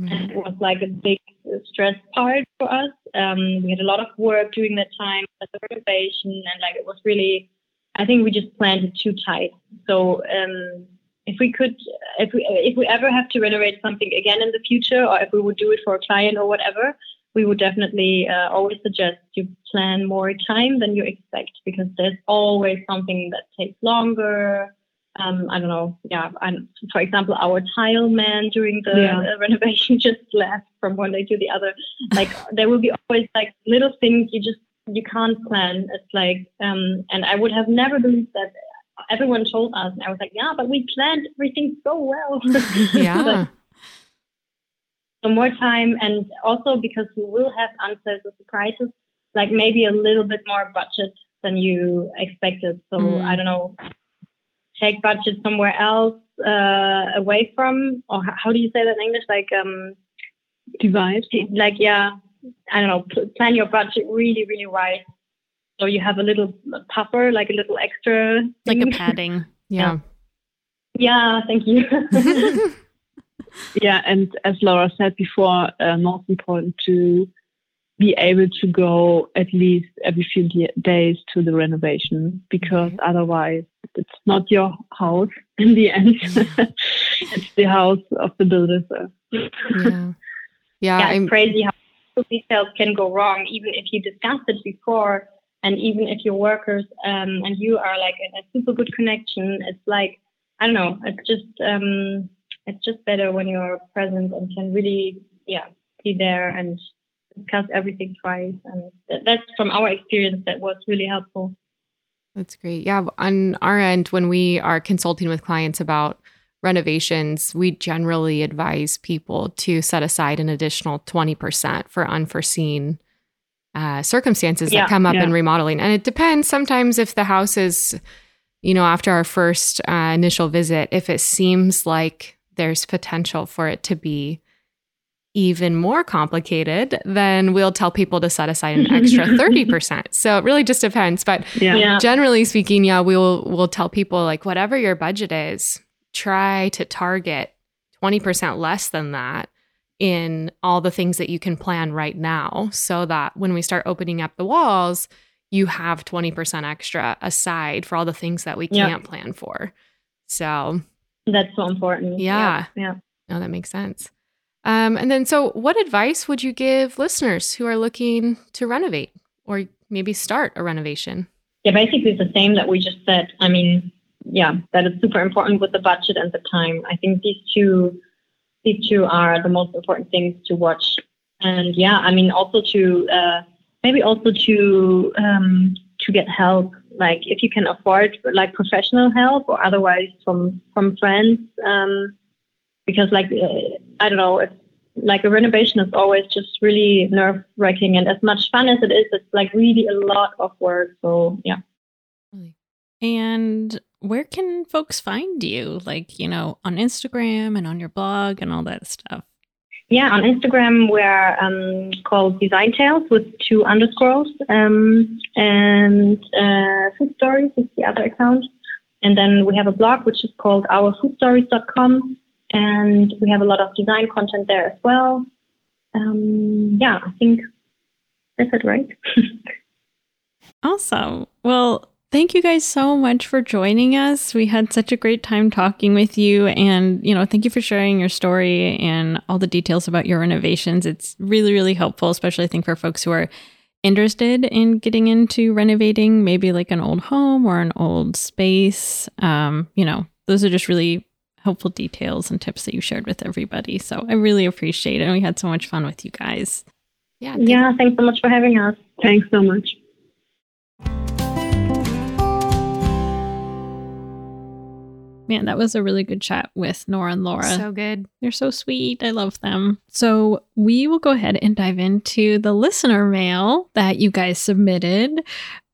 S2: Mm.
S3: and it was like a big stress part for us. Um, we had a lot of work during that time at the renovation, and like it was really, I think we just planned it too tight. So um, if we could, if we if we ever have to renovate something again in the future, or if we would do it for a client or whatever, we would definitely uh, always suggest you plan more time than you expect because there's always something that takes longer um, I don't know, yeah. And for example, our tile man during the
S4: Yeah.
S3: uh, renovation [laughs] just left from one day to the other. Like there will be always like little things you just you can't plan. It's like, um, and I would have never believed that. Everyone told us, and I was like, yeah, but we planned everything so well. [laughs]
S1: Yeah.
S3: so more time, and also because you will have uncertain surprises, like maybe a little bit more budget than you expected. So
S1: Mm.
S3: I don't know, take budget somewhere else uh, away from, or how do you say that in English? Like, um,
S4: divide.
S3: like yeah, I don't know, pl- plan your budget really, really right. So you have a little puffer, like a little extra,
S2: Like a [laughs] padding.
S1: Yeah.
S3: Yeah, thank you. [laughs]
S4: Yeah, and as Laura said before, uh, most important to be able to go at least every few days to the renovation because otherwise it's not your house [laughs] in the end. it's the house of the builder. So.
S1: Yeah.
S3: Yeah, yeah it's crazy how details can go wrong, even if you discussed it before, and even if your workers um, and you are like in a super good connection. It's like I don't know. It's just um, it's just better when you're present and can really yeah be there and discuss everything twice. And that's from our experience that was really helpful.
S1: That's great. Yeah. On our end, when we are consulting with clients about renovations, we generally advise people to set aside an additional 20% for unforeseen uh, circumstances yeah, that come up yeah. in remodeling. And it depends sometimes if the house is, you know, after our first uh, initial visit, if it seems like there's potential for it to be even more complicated, then we'll tell people to set aside an extra [laughs] 30%. So it really just depends. But yeah. generally speaking, yeah, we'll we'll tell people like whatever your budget is, try to target 20% less than that in all the things that you can plan right now so that when we start opening up the walls, you have 20% extra aside for all the things that we can't plan for. So
S3: that's so important.
S1: Yeah.
S3: Yeah.
S1: No, that makes sense. Um, and then, so what advice would you give listeners who are looking to renovate or maybe start a renovation?
S3: Yeah, basically the same that we just said. I mean, yeah, that is super important with the budget and the time. I think these two, these two are the most important things to watch. And yeah, I mean, also to uh, maybe also to um, to get help. Like if you can afford like professional help or otherwise from from friends. Um, because like uh, I don't know, it's like a renovation is always just really nerve wracking, and as much fun as it is, it's like really a lot of work. So yeah.
S2: And where can folks find you? Like you know, on Instagram and on your blog and all that stuff.
S3: Yeah, on Instagram we're um, called Design Tales with two underscores, um, and uh, Food Stories is the other account. And then we have a blog which is called ourfoodstories.com, and we have a lot of design content there as well. Um, yeah, I think that's it, right? [laughs]
S2: awesome. Well, thank you guys so much for joining us. We had such a great time talking with you, and you know, thank you for sharing your story and all the details about your renovations. It's really, really helpful, especially I think for folks who are interested in getting into renovating, maybe like an old home or an old space. Um, you know, those are just really helpful details and tips that you shared with everybody. So I really appreciate it. And we had so much fun with you guys.
S3: Yeah. Thanks. Yeah. Thanks so much for having us.
S4: Thanks so much.
S2: Man, that was a really good chat with Nora and Laura.
S1: So good.
S2: They're so sweet. I love them. So, we will go ahead and dive into the listener mail that you guys submitted.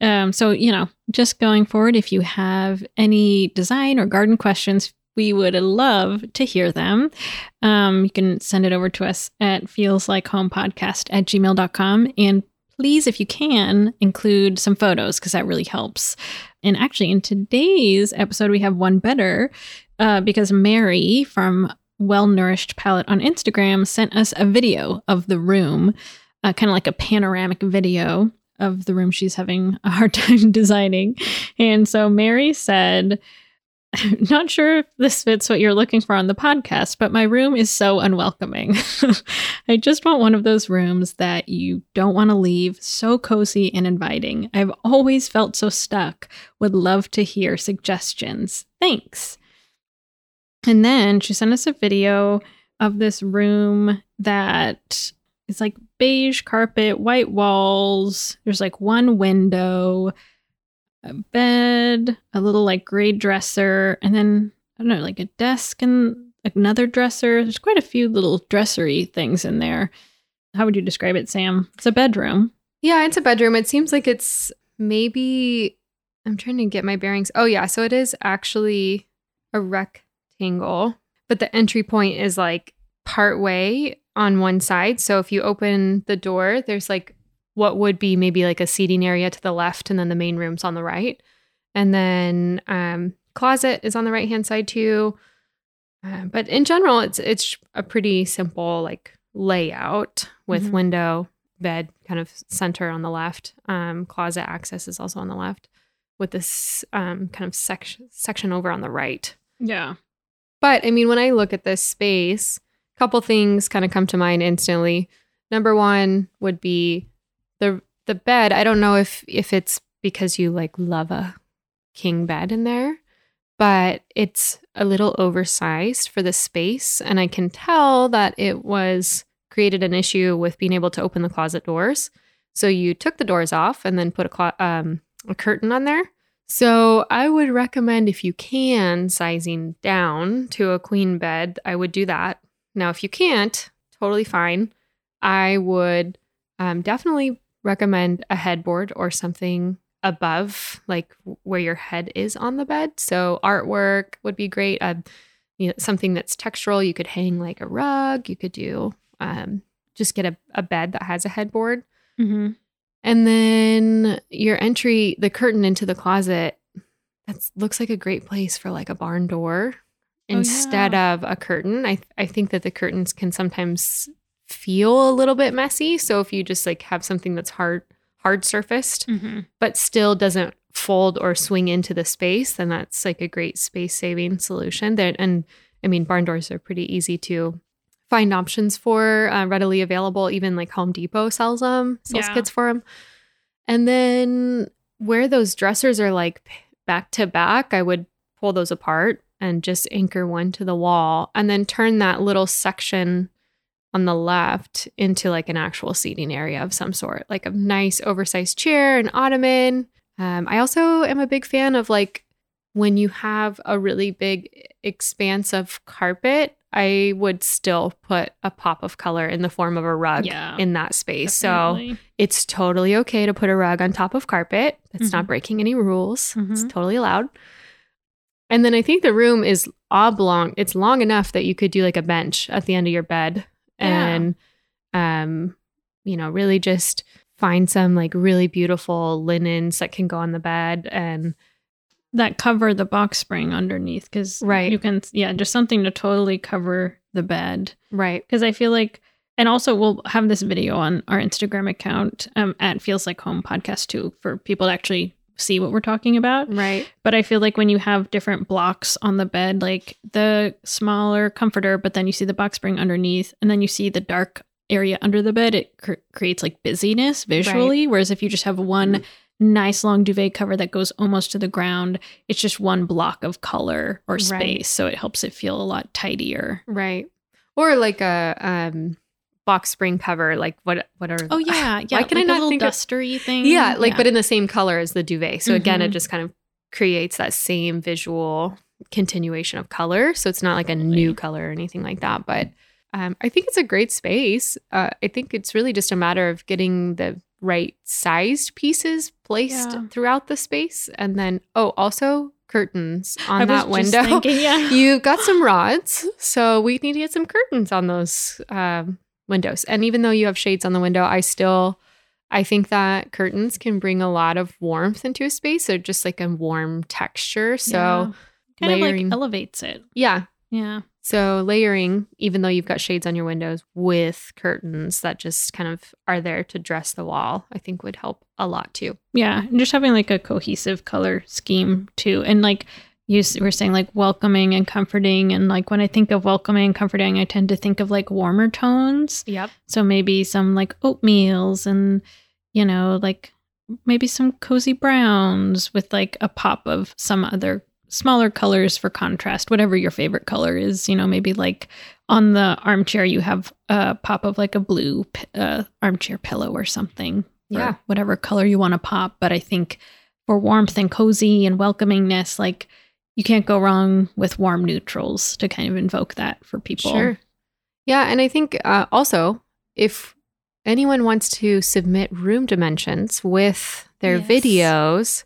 S2: Um, so, you know, just going forward, if you have any design or garden questions, we would love to hear them. Um, you can send it over to us at feelslikehomepodcast at gmail.com. And please, if you can, include some photos because that really helps. And actually, in today's episode, we have one better uh, because Mary from Well Nourished Palette on Instagram sent us a video of the room, uh, kind of like a panoramic video of the room she's having a hard [laughs] time designing. And so Mary said, [laughs] not sure if this fits what you're looking for on the podcast, but my room is so unwelcoming. [laughs] I just want one of those rooms that you don't want to leave, so cozy and inviting. I've always felt so stuck. Would love to hear suggestions. Thanks. And then she sent us a video of this room that is like beige carpet, white walls. There's like one window a bed, a little like gray dresser, and then I don't know, like a desk and another dresser. There's quite a few little dressery things in there. How would you describe it, Sam? It's a bedroom.
S1: Yeah, it's a bedroom. It seems like it's maybe I'm trying to get my bearings. Oh yeah, so it is actually a rectangle, but the entry point is like part way on one side. So if you open the door, there's like what would be maybe like a seating area to the left and then the main room's on the right. And then um, closet is on the right hand side too. Uh, but in general, it's it's a pretty simple like layout with mm-hmm. window, bed kind of center on the left. Um, closet access is also on the left, with this um, kind of section section over on the right.
S2: Yeah.
S1: But I mean, when I look at this space, a couple things kind of come to mind instantly. Number one would be the the bed. I don't know if if it's because you like love a king bed in there, but it's a little oversized for the space, and I can tell that it was created an issue with being able to open the closet doors. So you took the doors off and then put a clo- um, a curtain on there. So I would recommend if you can sizing down to a queen bed, I would do that. Now, if you can't, totally fine. I would um, definitely recommend a headboard or something above, like where your head is on the bed. So artwork would be great. Uh, you know, something that's textural. You could hang like a rug. You could do um, just get a, a bed that has a headboard.
S2: Mm-hmm.
S1: And then your entry, the curtain into the closet, that looks like a great place for like a barn door
S2: Oh,
S1: instead of a curtain. I I think that the curtains can sometimes feel a little bit messy. So if you just like have something that's hard hard surfaced,
S2: Mm-hmm.
S1: but still doesn't fold or swing into the space, then that's like a great space saving solution. That and I mean barn doors are pretty easy to find options for, uh, readily available. Even like Home Depot sells them, sells
S2: Yeah.
S1: kits for them. And then where those dressers are like back to back, I would pull those apart and just anchor one to the wall, and then turn that little section on the left into like an actual seating area of some sort, like a nice oversized chair, an ottoman. Um, I also am a big fan of like when you have a really big expanse of carpet, I would still put a pop of color in the form of a rug
S2: Yeah,
S1: in that space. So it's totally okay to put a rug on top of carpet. It's not
S2: Mhm.
S1: breaking any rules. It's
S2: Mhm.
S1: totally allowed. And then I think the room is oblong. It's long enough that you could do like a bench at the end of your bed
S2: Yeah.
S1: and um you know, really just find some like really beautiful linens that can go on the bed and
S2: that cover the box spring underneath because
S1: Right.
S2: you can yeah just something to totally cover the bed
S1: right.
S2: because I feel like and also we'll have this video on our Instagram account um, at feels like home podcast too for people to actually see what we're talking about
S1: Right.
S2: but I feel like when you have different blocks on the bed like the smaller comforter but then you see the box spring underneath and then you see the dark area under the bed it cr- creates like busyness visually whereas if you just have one nice long duvet cover that goes almost to the ground it's just one block of color or space
S1: Right.
S2: so it helps it feel a lot tidier
S1: Right. Or like a um box spring cover, like what what are
S2: oh yeah [laughs] yeah
S1: Why can I not
S2: a little
S1: think of-
S2: dustery thing
S1: Yeah, like but in the same color as the duvet. So again, it
S2: Mhm.
S1: just kind of creates that same visual continuation of color. So it's not like a new color or anything like that. But um, I think it's a great space. Uh, I think it's really just a matter of getting the right sized pieces placed
S2: Yeah.
S1: throughout the space, and then oh, also curtains on that window.
S2: thinking, yeah [laughs]
S1: you got some rods, so we need to get some curtains on those um, windows. And even though you have shades on the window, I still I think that curtains can bring a lot of warmth into a space. They're just like a warm texture. So
S2: Yeah. kind of
S1: layering-
S2: like elevates it
S1: yeah.
S2: yeah
S1: So layering, even though you've got shades on your windows with curtains that just kind of are there to dress the wall, I think would help a lot too.
S2: Yeah, and just having like a cohesive color scheme too, and like you were saying, like welcoming and comforting, and like when I think of welcoming and comforting, I tend to think of like warmer tones.
S1: Yep.
S2: So maybe some like oatmeals, and you know, like maybe some cozy browns with like a pop of some other smaller colors for contrast. Whatever your favorite color is, you know, maybe like on the armchair you have a pop of like a blue uh, armchair pillow or something or
S1: Yeah.
S2: whatever color you want to pop. But I think for warmth and cozy and welcomingness, like you can't go wrong with warm neutrals to kind of invoke that for people.
S1: Sure. Yeah, and I think uh, also if anyone wants to submit room dimensions with their
S2: Yes.
S1: videos,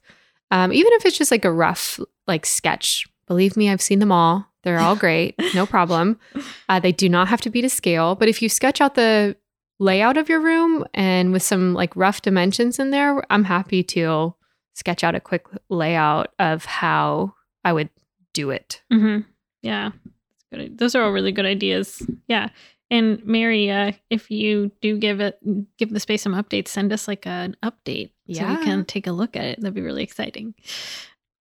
S1: um, even if it's just like a rough like sketch, believe me, I've seen them all. They're all great, no problem. [laughs] Uh, they do not have to be to scale, but if you sketch out the layout of your room and with some like rough dimensions in there, I'm happy to sketch out a quick layout of how I would do it.
S2: hmm Yeah, Those are all really good ideas. Yeah, And Mary, uh, if you do give it give the space some updates, send us like an update so
S1: Yeah.
S2: we can take a look at it. That'd be really exciting.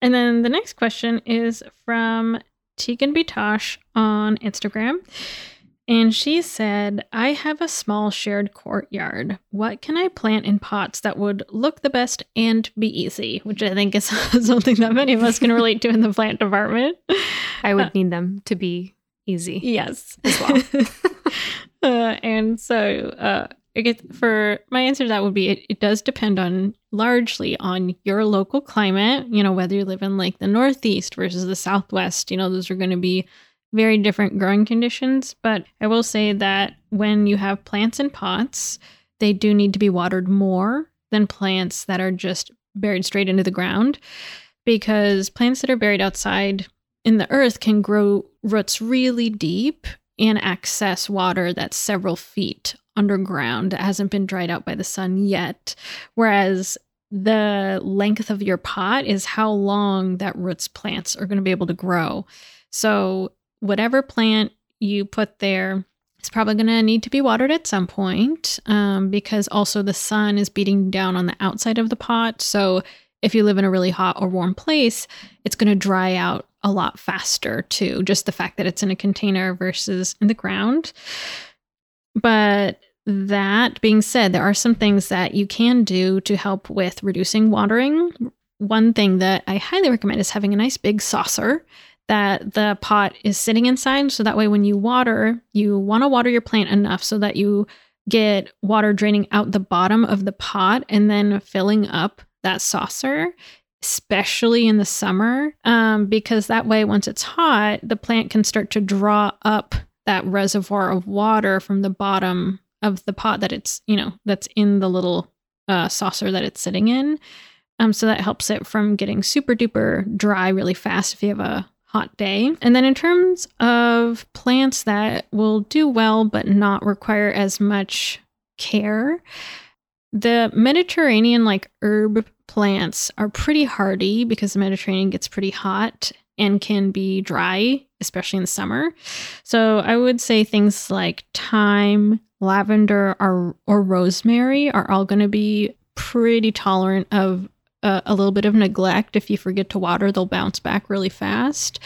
S2: And then the next question is from Tegan Bitosh on Instagram. And she said, I have a small shared courtyard. What can I plant in pots that would look the best and be easy? Which I think is [laughs] something that many of us can relate to in the plant department.
S1: I would
S2: Uh,
S1: need them to be easy.
S2: Yes,
S1: As well. [laughs]
S2: uh, and so, uh, I guess for my answer to that would be it, it does depend on largely on your local climate. You know, whether you live in like the Northeast versus the Southwest. You know, those are going to be very different growing conditions. But I will say that when you have plants in pots, they do need to be watered more than plants that are just buried straight into the ground because plants that are buried outside in the earth can grow roots really deep and access water that's several feet underground that hasn't been dried out by the sun yet. Whereas the length of your pot is how long that roots plants are going to be able to grow. So, whatever plant you put there is probably going to need to be watered at some point um, because also the sun is beating down on the outside of the pot. So, if you live in a really hot or warm place, it's going to dry out a lot faster too. Just the fact that it's in a container versus in the ground. But that being said, there are some things that you can do to help with reducing watering. One thing that I highly recommend is having a nice big saucer that the pot is sitting inside. So that way, when you water, you want to water your plant enough so that you get water draining out the bottom of the pot and then filling up that saucer especially in the summer, um, because that way, once it's hot, the plant can start to draw up that reservoir of water from the bottom of the pot that it's, you know, that's in the little uh, saucer that it's sitting in. Um, so that helps it from getting super duper dry really fast if you have a hot day. And then in terms of plants that will do well but not require as much care, the Mediterranean like herb plants are pretty hardy because the Mediterranean gets pretty hot and can be dry, especially in the summer. So I would say things like thyme, lavender, or, or rosemary are all going to be pretty tolerant of uh, a little bit of neglect. If you forget to water, they'll bounce back really fast.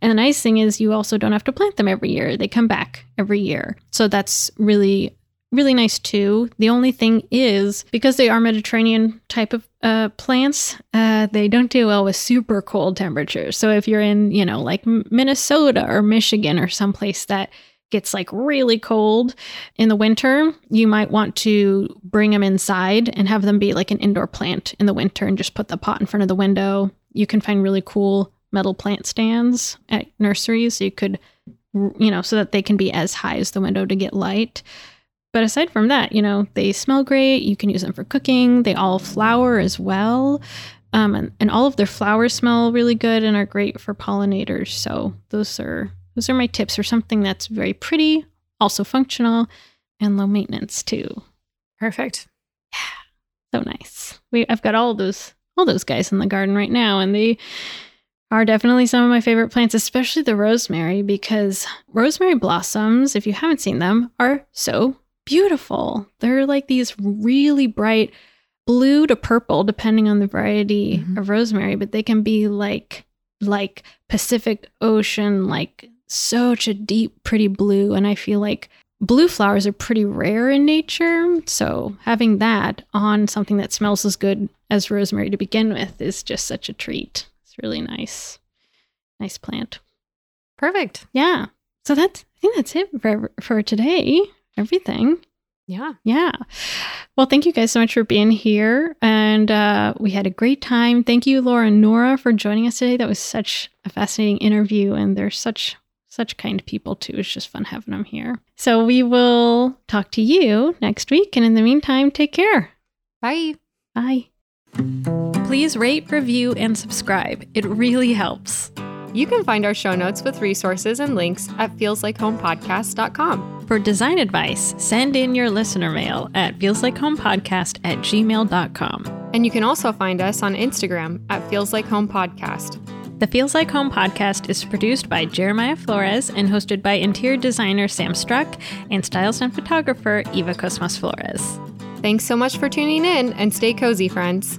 S2: And the nice thing is, you also don't have to plant them every year, they come back every year. So that's really really nice too. The only thing is because they are Mediterranean type of uh, plants, uh, they don't do well with super cold temperatures. So if you're in, you know, like Minnesota or Michigan or someplace that gets like really cold in the winter, you might want to bring them inside and have them be like an indoor plant in the winter and just put the pot in front of the window. You can find really cool metal plant stands at nurseries. You could, you know, so that they can be as high as the window to get light. But aside from that, you know, they smell great. You can use them for cooking. They all flower as well. Um, and, and all of their flowers smell really good and are great for pollinators. So those are those are my tips for something that's very pretty, also functional, and low maintenance too.
S1: Perfect. Yeah.
S2: So nice. We I've got all those all those guys in the garden right now, and they are definitely some of my favorite plants, especially the rosemary, because rosemary blossoms, if you haven't seen them, are so beautiful. They're like these really bright blue to purple, depending on the variety
S1: Mhm.
S2: of rosemary, but they can be like like Pacific Ocean, like such a deep, pretty blue. And I feel like blue flowers are pretty rare in nature. So having that on something that smells as good as rosemary to begin with is just such a treat. It's really nice. Nice plant.
S1: Perfect.
S2: Yeah. So that's I think that's it for for today. Everything.
S1: Yeah.
S2: Yeah. Well, thank you guys so much for being here. And uh, we had a great time. Thank you, Laura and Nora, for joining us today. That was such a fascinating interview. And they're such, such kind people, too. It's just fun having them here. So we will talk to you next week. And in the meantime, take care.
S1: Bye.
S2: Bye. Please rate, review, and subscribe. It really helps.
S1: You can find our show notes with resources and links at feelslikehomepodcast.com.
S2: For design advice, send in your listener mail at feelslikehomepodcast at gmail.com.
S1: And you can also find us on Instagram at Feels Like Home Podcast.
S2: The Feels Like Home podcast is produced by Jeremiah Flores and hosted by interior designer Sam Struck and stylist and photographer Eva Kosmas Flores.
S1: Thanks so much for tuning in and stay cozy, friends.